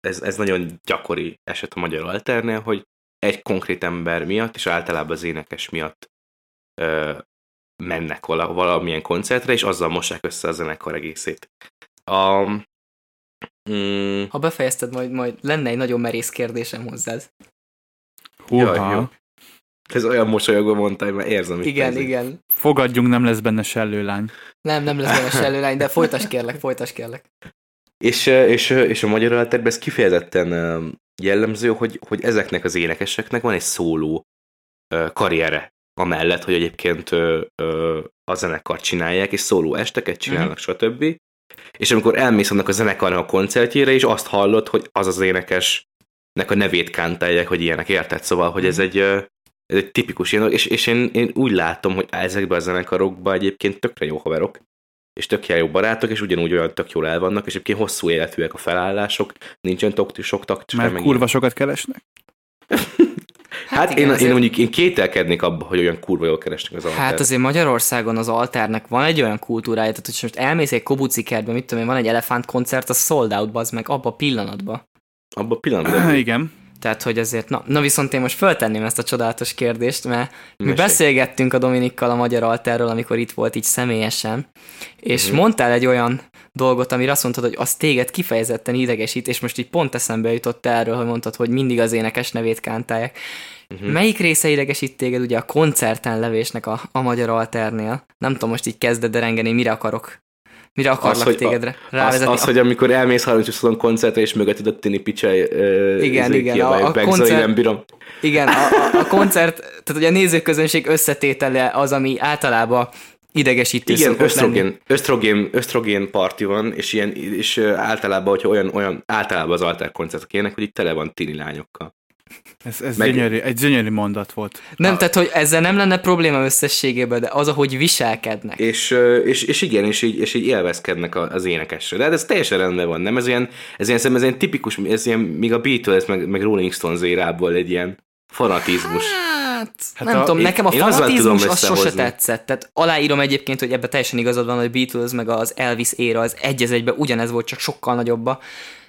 ez, ez nagyon gyakori eset a magyar alternél, hogy egy konkrét ember miatt, és általában az énekes miatt ö, mennek vala, valamilyen koncertre, és azzal mossák össze a zenekar egészét. A, mm, Ha befejezted, majd, majd lenne egy nagyon merész kérdésem hozzád. Jaj, Húha. jó. Ez olyan mosolyogva mondtál, mert érzem itt Igen, ezért. igen. Fogadjunk, nem lesz benne sellőlány. Nem, nem lesz benne sellőlány, de folytas kérlek, folytas kérlek. És, és, és a magyar alterben ez kifejezetten jellemző, hogy, hogy ezeknek az énekeseknek van egy szóló karriere, amellett, hogy egyébként ö, ö, a zenekart csinálják, és szóló esteket csinálnak, stb. És amikor elmész annak a zenekarnak a koncertjére, és azt hallod, hogy az az énekesnek a nevét kántálják, hogy ilyenek, érted? Szóval, hogy ez egy, ö, ez egy tipikus ilyen, és, és én, én úgy látom, hogy ezekben a zenekarokban egyébként tökre jó haverok, és tök jó barátok, és ugyanúgy olyan tök jól el vannak, és egyébként hosszú életűek a felállások, nincsen tok, sok taktikai. Mert kurva sokat keresnek? Hát, igen, én, azért- én mondjuk én kételkednék abba, hogy olyan kurva jól keresnek az altert. Hát azért Magyarországon az alternek van egy olyan kultúrája, tehát hogy most elmész egy kobuci kertbe, mit tudom én, van egy elefánt koncert, az sold out, az meg abba a pillanatban. Abban a pillanatban. Igen. Tehát, hogy azért, na, na viszont én most föltenném ezt a csodálatos kérdést, mert mi Mesélj. beszélgettünk a Dominikkal a Magyar Alterről, amikor itt volt így személyesen, és Mhm. uh-huh. mondtál egy olyan dolgot, amire azt mondtad, hogy az téged kifejezetten idegesít, és most így pont eszembe jutott erről, hogy mondtad, hogy mindig az énekes nevét kántálják. Mhm. Uh-huh. Melyik része idegesít téged ugye a koncerten levésnek a, a Magyar Alternél? Nem tudom, most így kezded derengeni, mire akarok Mire akarlak Az, hogy téged Az, rávezetni? az, hogy amikor elmész 30 koncertre, és mögötted a Tini Picsaj, Igen, igen, a- a koncert... nem bírom. Igen, a, a, a koncert, tehát ugye a nézőközönség összetétele az, ami általában idegesítő Igen, szokott lenni. ösztrogén, ösztrogén, ösztrogén parti van, és, ilyen, és általában, hogyha olyan, olyan általában az alter koncertek ilyenek, hogy itt tele van tini lányokkal. Ez, ez Meg- gyönyörű, egy gyönyörű mondat volt. Nem, tehát, hogy ezzel nem lenne probléma összességében, de az, ahogy viselkednek. És, és, és igen, és így, és így élvezkednek a- az énekesre. De hát ez teljesen rendben van, nem? Ez ilyen, ez ilyen, ez ilyen tipikus, ez ilyen, még a Beatles, meg, meg Rolling Stones érából egy ilyen fanatizmus. Hát, Hát nem a- tudom, én- nekem a fanatizmus az sose tetszett. Tehát aláírom egyébként, hogy ebben teljesen igazad van, hogy Beatles meg az Elvis éra az egy az egyben ugyanez volt, csak sokkal nagyobba.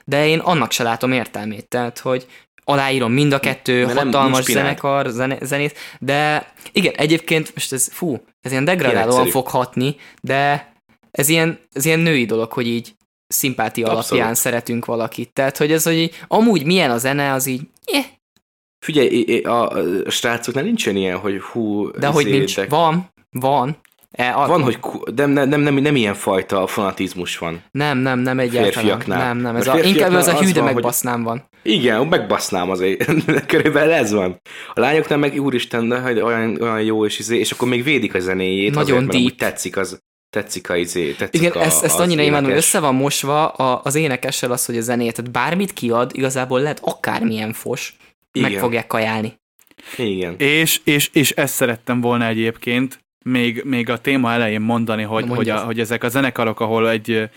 De én annak se látom értelmét. Tehát, hogy aláírom mind a kettő Mert nem- hatalmas pinád. zenekar, zene, zenét, de igen, egyébként most ez, fú, ez ilyen degradálóan egyszerű. fog hatni, de ez ilyen, ez ilyen női dolog, hogy így szimpátia Abszolút. alapján szeretünk valakit. Tehát, hogy ez, hogy így, amúgy milyen a zene, az így, eh, Figyelj, a, a srácoknál nincsen ilyen, hogy hú, de hogy nincs. Van, van. E, a, Van, hogy de nem, nem, nem, nem ilyen fajta fanatizmus van. Nem, nem, nem egyáltalán. Férfiaknál. Nem, nem, ez Mert a, inkább ez a hű, de van, hogy- megbasznám van. Igen, megbasznám azért. Körülbelül ez van. A lányoknál meg úristen, de hogy olyan, olyan jó és izé, és akkor még védik a zenéjét. Nagyon azért, deep. tetszik az, tetszik a izé, tetszik Igen, a, ezt, ezt annyira imádom, hogy össze van mosva a, az énekessel az, hogy a zenét, tehát bármit kiad, igazából lehet akármilyen fos, meg Igen. fogják kajálni. Igen. És, és, és ezt szerettem volna egyébként, még, még a téma elején mondani, hogy, hogy, a, hogy ezek a zenekarok, ahol egy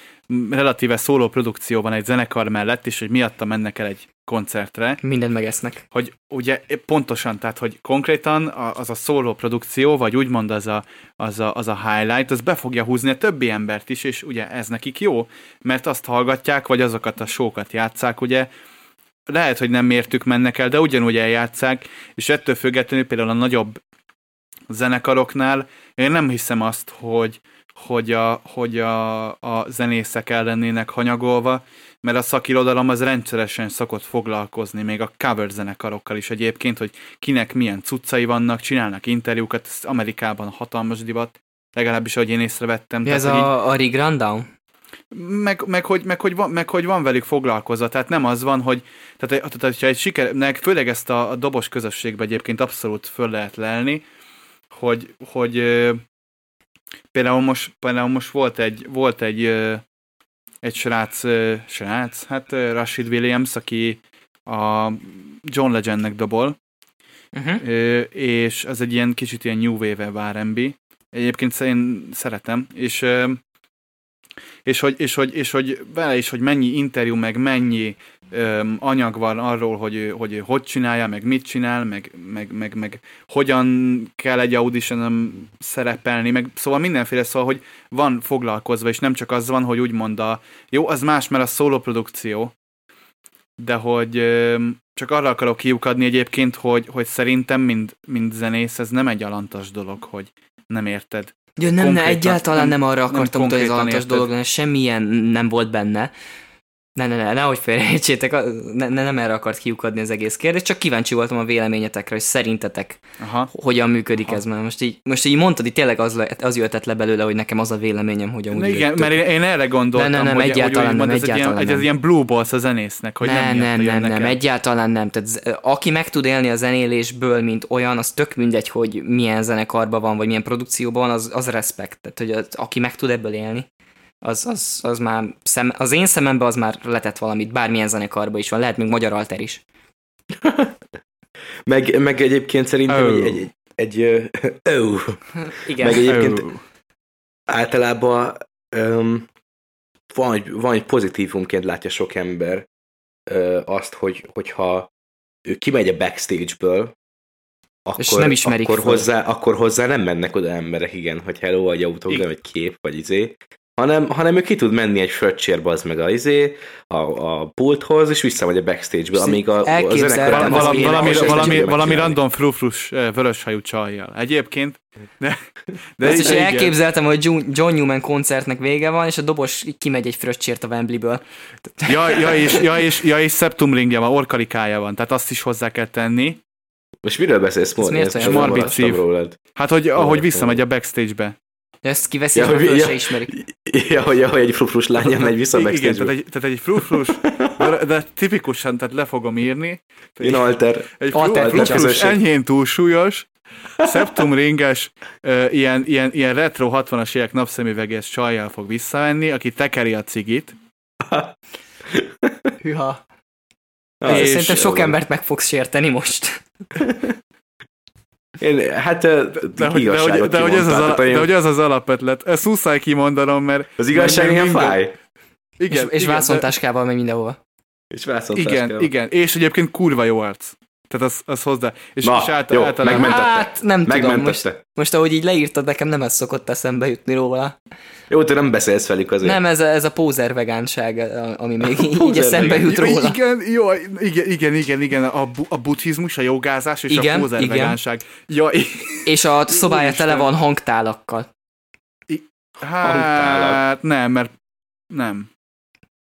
relatíve szóló produkció van egy zenekar mellett, és hogy miatta mennek el egy koncertre. Mindent megesznek. Hogy ugye pontosan, tehát hogy konkrétan az a szóló produkció, vagy úgymond az a, az, a, az a highlight, az be fogja húzni a többi embert is, és ugye ez nekik jó, mert azt hallgatják, vagy azokat a sókat játszák, ugye, lehet, hogy nem mértük mennek el, de ugyanúgy eljátszák, és ettől függetlenül például a nagyobb zenekaroknál én nem hiszem azt, hogy, hogy, a, hogy a, a zenészek el lennének hanyagolva, mert a szakirodalom az rendszeresen szokott foglalkozni, még a cover zenekarokkal is egyébként, hogy kinek milyen cuccai vannak, csinálnak interjúkat, ez Amerikában hatalmas divat, legalábbis ahogy én észrevettem. Ja, ez a, a Rick Rundown? Meg, meg, hogy, meg, hogy van, meg hogy van velük foglalkozva, tehát nem az van, hogy tehát, tehát ha egy sikernek, főleg ezt a, a dobos közösségbe egyébként abszolút föl lehet lelni, hogy, hogy például most, például most volt egy, volt egy, egy srác, srác, hát Rashid Williams, aki a John Legendnek dobol, uh-huh. és ez egy ilyen kicsit ilyen New Wave R&B. Egyébként én szeretem, és és hogy, és hogy, és hogy vele is, hogy mennyi interjú, meg mennyi öm, anyag van arról, hogy, hogy hogy csinálja, meg mit csinál, meg, meg, meg, meg hogyan kell egy audition szerepelni, meg szóval mindenféle szóval, hogy van foglalkozva, és nem csak az van, hogy úgymond a, jó, az más, mert a szóló produkció, de hogy öm, csak arra akarok kiukadni egyébként, hogy, hogy szerintem, mint, mint zenész, ez nem egy alantas dolog, hogy nem érted Ja, nem, ne, egyáltalán nem, nem arra akartam hogy ez alantas dolog, mert semmilyen nem volt benne. Ne, ne, ne, nehogy félrejtsétek, ne, ne, nem erre akart kiukadni az egész kérdés, csak kíváncsi voltam a véleményetekre, hogy szerintetek Aha. hogyan működik Aha. ez, mert most így, most így mondtad, hogy tényleg az, az jöhetett le belőle, hogy nekem az a véleményem, hogy amúgy... Igen, mert én, én erre gondoltam, ne, ne, nem, hogy, egyáltalán hogy, nem, ez egyáltalán egy ilyen, nem. Ez ilyen blue balls a zenésznek, hogy ne, nem Nem, nem, nem, nem, egyáltalán nem. Tehát aki meg tud élni a zenélésből, mint olyan, az tök mindegy, hogy milyen zenekarban van, vagy milyen produkcióban van, az, az respekt. Tehát, hogy az, aki meg tud ebből élni, az, az, az már szem, az én szemembe az már letett valamit, bármilyen zenekarba is van, lehet még magyar alter is. meg, meg egyébként szerintem oh. egy, egy, egy oh. Igen. Meg egyébként oh. általában um, van, egy, van egy pozitívumként látja sok ember uh, azt, hogy, hogyha ő kimegy a backstage-ből, akkor, és nem ismerik akkor, hozzá, akkor hozzá nem mennek oda emberek, igen, hogy hello, vagy autogram, vagy kép, vagy izé, hanem, hanem ő ki tud menni egy fröccsérbe az meg a, izé, a, a pulthoz, és visszamegy a backstage-be, amíg a, a zenekar... Valami, valami, valami, valami random frufrus vöröshajú csajjal. Egyébként de, de Azt is igen. elképzeltem, hogy John Newman koncertnek vége van, és a dobos kimegy egy fröccsért a Wembley-ből. Ja, ja, és, ja, és, ja, és septum ringja van, orkalikája van, tehát azt is hozzá kell tenni. Most miről beszélsz, Móni? Miért olyan? Hát, hogy ahogy visszamegy a backstage-be. De ezt kiveszi, ja, hogy ja, ismerik. Ja, hogy, ja, hogy egy frufrus lánya megy vissza meg. Igen, tehát egy, tehát egy frufrus, de, de, tipikusan, tehát le fogom írni. Én alter. Egy alter frufrus enyhén túlsúlyos, ringes, uh, ilyen, ilyen, ilyen retro 60-as évek napszemüveges csajjal fog visszavenni, aki tekeri a cigit. Hűha. És szerintem sok embert meg fogsz sérteni most. Én, hát de, de, hogy, de, hogy, de, hogy ez az alap, de hogy ez az alapötlet. Ezt muszáj kimondanom, mert... Az igazság ilyen fáj. Igen, és, és igen, vászontáskával megy mindenhova. És. Igen, igen. És egyébként kurva jó arc. Tehát az, az hozzá. És, Na, és által, jó, általán... megmentette. Hát nem megmentette. tudom, most, most ahogy így leírtad, nekem nem ez szokott eszembe jutni róla. Jó, te nem beszélsz velük azért. Nem, ez a, ez a pózer vegánság, ami még így eszembe jut róla. Igen, jó, igen, igen, igen, igen, a, bu, a buddhizmus, a jogázás és igen, a pózer igen. vegánság. Ja, és a szobája tele van hangtálakkal. Hát, hangtálak. nem, mert nem.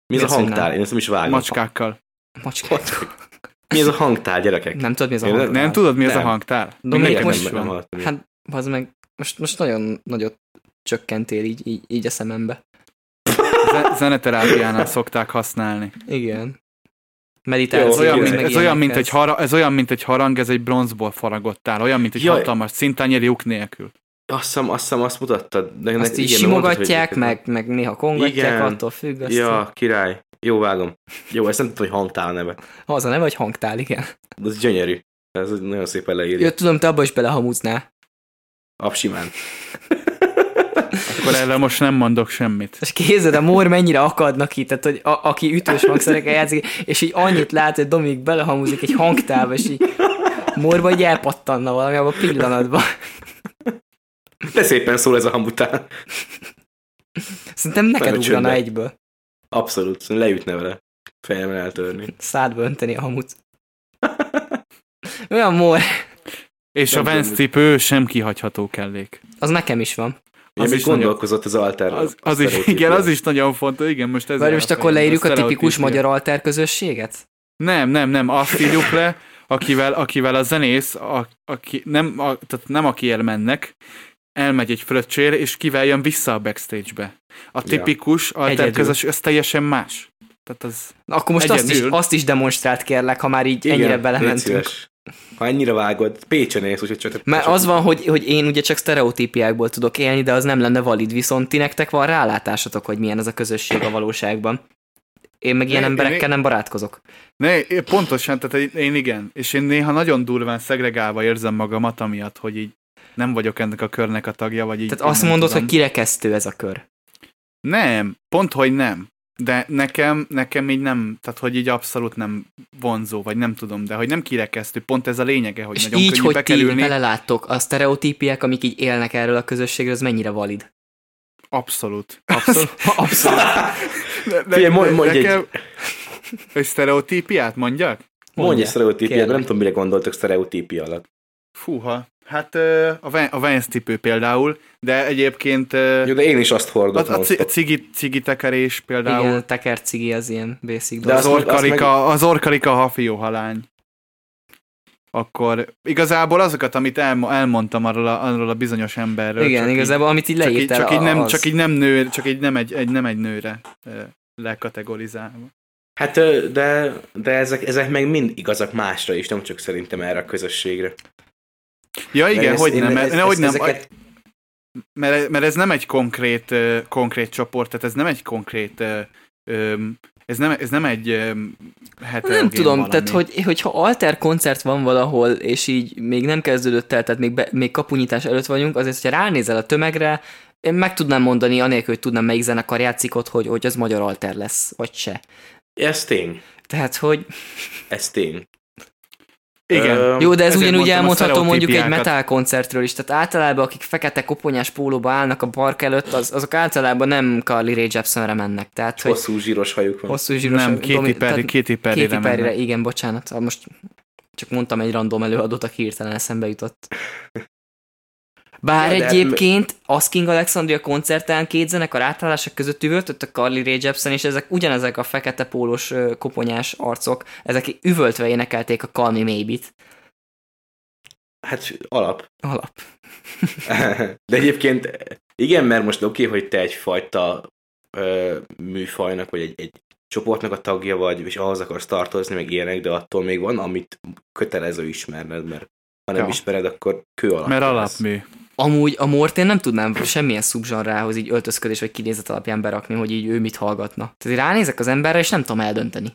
Mi ez a hangtál? Én ezt nem is vágom. Macskákkal. Macskákkal. Mi ez a hangtál, gyerekek? Nem tudod, mi ez a hangtál? Nem tudod, mi ez a hangtál? Dominik, most, nem, nem hát, az meg, most, most nagyon nagyot csökkentél így, így, így a szemembe. Zeneterápiánál szokták használni. Igen. Meditáció. ez olyan, mint, ez, olyan, mint egy hara, ez olyan, mint egy harang, ez egy bronzból faragottál. Olyan, mint egy Jaj. hatalmas szintányér lyuk nélkül. Azt hiszem, azt, hiszem, azt mutattad. De azt így igen, simogatják, mondtad, meg, meg néha kongatják, igen. attól függ. Azt ja, király. Jó, vágom. Jó, ezt nem tudom, hogy hangtál neve. Az a neve, vagy hangtál, igen. Ez gyönyörű. Ez nagyon szépen leírja. Jó, tudom, te abba is belehamúznál. Absimán. Akkor erre most nem mondok semmit. És kézed a mór mennyire akadnak itt, tehát hogy a, aki ütős hangszerekkel játszik, és így annyit lát, hogy Dominik belehamuzik egy hangtávba, és így morba így elpattanna valami abban a pillanatban. De szépen szól ez a hamután. Szerintem neked Nagyon ugrana csöndben. egyből. Abszolút, leütne vele. Fejemre eltörni. Szádba önteni a hamut. Olyan mór. És Nem a tudom, cipő sem kihagyható kellék. Az nekem is van. Az Az is is nagyon- gondolkozott az alter. Az, az is, igen, az is nagyon fontos. Igen, most ez Várj, most akkor leírjuk a tipikus magyar alter közösséget? Nem, nem, nem, azt írjuk le, akivel, akivel a zenész, a, aki, nem, a, tehát nem aki elmennek, elmegy egy fröccsére, és kivel jön vissza a backstage-be. A tipikus alter Egyedül. közös, az teljesen más. Tehát az... Na, akkor most azt is, azt is demonstrált kérlek, ha már így ennyire légy belementünk. Ha ennyire vágod, Pécsen élsz, úgyhogy csak... Mert az van, hogy, hogy én ugye csak sztereotípiákból tudok élni, de az nem lenne valid, viszont ti nektek van rálátásatok, hogy milyen ez a közösség a valóságban. Én meg ilyen Ne, emberekkel én- nem barátkozok. Ne, én- pontosan, tehát én igen. És én néha nagyon durván szegregálva érzem magamat, amiatt, hogy így nem vagyok ennek a körnek a tagja, vagy így... Tehát azt mondod, tudom. hogy kirekesztő ez a kör. Nem, pont, hogy nem. De nekem, nekem így nem, tehát hogy így abszolút nem vonzó, vagy nem tudom, de hogy nem kirekesztő, pont ez a lényege, hogy És nagyon így, könnyű hogy ti bekerülni. beleláttok, a sztereotípiák, amik így élnek erről a közösségről, az mennyire valid? Abszolút. Abszolút. Abszolút. De, de, Figyelj, mondj- mondj egy- nekem... Egy sztereotípiát mondjak? Mondj egy sztereotípiát, nem tudom, mire gondoltok sztereotípia alatt. Fúha. Hát a, Van- a Vans tipő például, de egyébként Jó, de én is azt a, hordok a, a cigi, cigi tekerés például, Igen, tekercigi az ilyen basic De az azt meg- orkarika, az orkarika hafió halány. Akkor igazából azokat, amit elmo- elmondtam arról a, arról a bizonyos emberről. Igen, csak igazából, amit így így, csak, így, leírtál, csak, így nem, csak így nem nő, csak így nem egy, egy, nem egy nőre lekategorizálva. Hát, de, de ezek, ezek meg mind igazak másra is, nem csak szerintem erre a közösségre. Ja igen, hogy nem, mert, ez- hogy nem, ezeket- mert, mert ez nem egy konkrét, konkrét csoport, tehát ez nem egy konkrét, ez nem, ez nem egy Nem tudom, valami. tehát hogy, hogyha alter koncert van valahol, és így még nem kezdődött el, tehát még, be, még kapunyítás előtt vagyunk, azért, hogyha ránézel a tömegre, én meg tudnám mondani, anélkül, hogy tudnám, melyik zenekar játszik ott, hogy, hogy az magyar alter lesz, vagy se. Ez tény. Tehát, hogy Ez tény. Igen. Ö, jó, de ez ugyanúgy elmondható mondjuk egy metal koncertről is. Tehát általában, akik fekete koponyás pólóba állnak a park előtt, az, azok általában nem Carly Rae Jepsenre mennek. Tehát, hogy Hosszú zsíros hajuk van. hosszú zsíros... nem, Katy Perry, Katy Perry-re igen, bocsánat. Most csak mondtam egy random előadót, aki hirtelen eszembe jutott. Bár Ja, de- egyébként Asking Alexandria koncerten két zenekar átállások között üvöltött a Carly Rae Jepsen, és ezek ugyanezek a fekete pólós koponyás arcok, ezek üvöltve énekelték a Call Me Maybe-t. Hát alap. Alap. De egyébként igen, mert most oké, okay, hogy te egyfajta ö, műfajnak, vagy egy, egy csoportnak a tagja vagy, és ahhoz akarsz tartozni, meg ilyenek, de attól még van, amit kötelező ismerned, mert ha nem Ja. ismered, akkor kő alap. Mert lesz. Amúgy a Mort én nem tudnám semmilyen szubzsanrához így öltözködés vagy kinézet alapján berakni, hogy így ő mit hallgatna. Tehát így ránézek az emberre, és nem tudom eldönteni.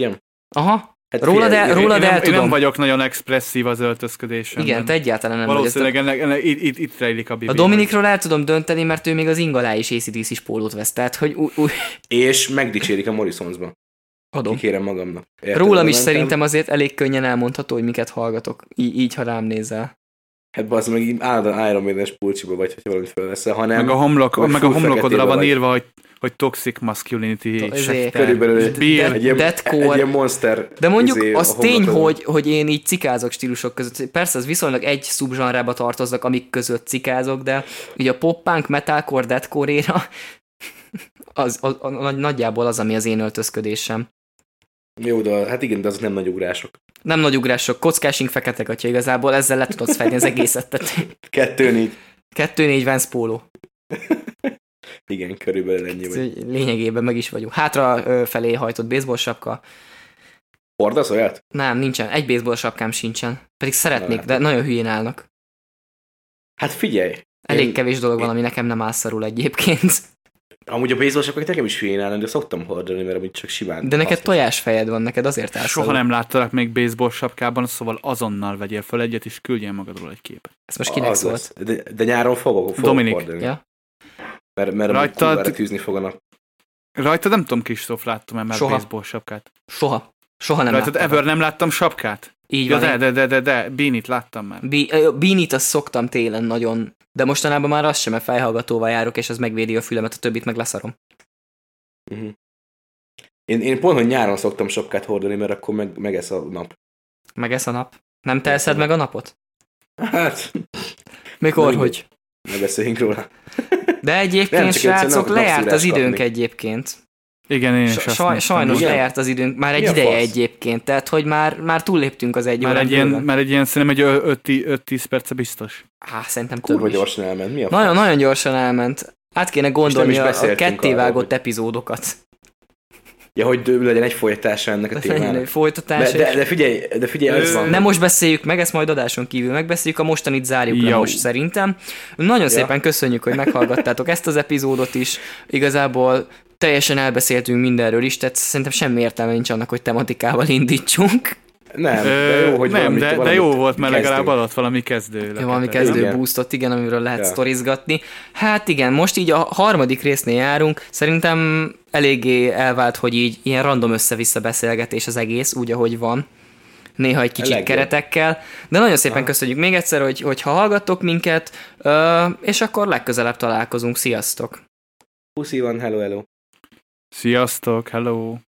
Igen. Aha, Hát Róla, de- én- róla én, de nem, el én nem tudom. vagyok nagyon expresszív az öltözködésemben. igen, te egyáltalán nem vagy. Valószínűleg ennek, ennek, itt, itt, itt rejlik a bibi. A Dominikról el tudom dönteni, mert ő még az ingalá is ACDC-s pólót vesz, tehát hogy új, új, És megdicsérik a Morrisonsba. adom. Kikérem magamnak. Érted, Rólam is mentem? szerintem azért elég könnyen elmondható, hogy miket hallgatok, így, így ha rám nézel. Hát az meg így állandóan Iron Maiden-es pulcsiba vagy, hogyha valamit felveszel, hanem Meg a, homlok, Vagy meg a homlokodra van vagy. írva, hogy, hogy toxic masculinity. Ezért. Körülbelül egy, Beer. egy, ilyen, egy ilyen monster. De mondjuk izé az tény, hogy, hogy én így cikázok stílusok között. Persze az viszonylag egy szubzsanrába tartoznak, amik között cikázok, de ugye a pop-punk, metalcore, deathcore éra, az, az, az, az, nagyjából az, ami az én öltözködésem. Jó, de hát igen, de az nem nagy ugrások. Nem nagy ugrások, kockásink fekete gatya igazából, ezzel le tudod fedni az egészet. Tehát Kettő, négy. kettő négy Vans póló. Igen, körülbelül ennyi vagy. Lényegében meg is vagyunk. Hátra felé hajtott baseball sapka. Hordasz olyat? Nem, nincsen. Egy baseball sapkám sincsen. Pedig szeretnék, Na, de nagyon hülyén állnak. Hát figyelj, Elég Én- kevés dolog van, én- ami nekem nem áll szarul egyébként. Amúgy a baseball sapkák nekem is hülyén állnak, de szoktam hordani, mert amúgy csak simán. De neked hasznos. tojásfejed van, neked azért állsz. Soha elő. nem láttalak még baseball sapkában, szóval azonnal vegyél föl egyet, és küldjél magadról egy képet. Ez most kinek Az szólt? De, de, nyáron fogok, fogok Dominik. hordani. Ja? Mert, mert Rajtad- tűzni fog a nap. Rajta nem tudom, Kristóf, láttam-e már Soha. baseball sapkát. Soha. Soha nem Rajtad láttam. ever nem láttam sapkát? Így Ja, van. de, de, de, de, de, Beanit láttam már. Bí- ö, Beanit azt szoktam télen nagyon, de mostanában már az sem, mert fejhallgatóval járok, és az megvédi a fülemet, a többit meg leszarom. Uh-huh. Én, én pont, hogy nyáron szoktam sapkát hordani, mert akkor meg, megesz a nap. Meg ez a nap. Nem te eszed meg a napot? Hát, Mikor, hogy? ne beszéljünk róla. De egyébként, Nem, srácok, nap- lejárt az időnk kapni. egyébként. Igen, én is saj, sajnos Igen? lejárt az időnk, már egy Mi ideje fasz? egyébként, tehát hogy már, már túlléptünk az egy Már egy, ilyen, már egy ilyen, szerintem egy 5-10 perce biztos. Á, szerintem több Kurva is. gyorsan elment. Mi a Nagyon, nagyon gyorsan elment. Át kéne gondolni a, a kettévágott hogy- epizódokat. Ja, hogy legyen egy folytatása ennek a Ez legyen egy témának. folytatás. De, de, de figyelj, de figyelj, ez van. Nem most beszéljük meg, ezt majd adáson kívül megbeszéljük, a mostanit zárjuk le most szerintem. Nagyon Ja. szépen köszönjük, hogy meghallgattátok ezt az epizódot is. Igazából teljesen elbeszéltünk mindenről is, tehát szerintem semmi értelme nincs annak, hogy tematikával indítsunk. Nem, de jó, hogy nem, valamit, de, de valamit jó volt, mert legalább adott valami kezdő. Jó, valami kezdő Igen. boostot, igen, amiről lehet Ja. sztorizgatni. Hát igen, most így a harmadik résznél járunk. Szerintem eléggé elvált, hogy így ilyen random össze-vissza beszélgetés az egész, úgy, ahogy van. Néha egy kicsit legjobb. keretekkel. De nagyon szépen Aha. köszönjük még egyszer, hogy, hogy ha hallgattok minket, ö, és akkor legközelebb találkozunk. Sziasztok! Puszi van, hello, hello. Sziasztok, hello!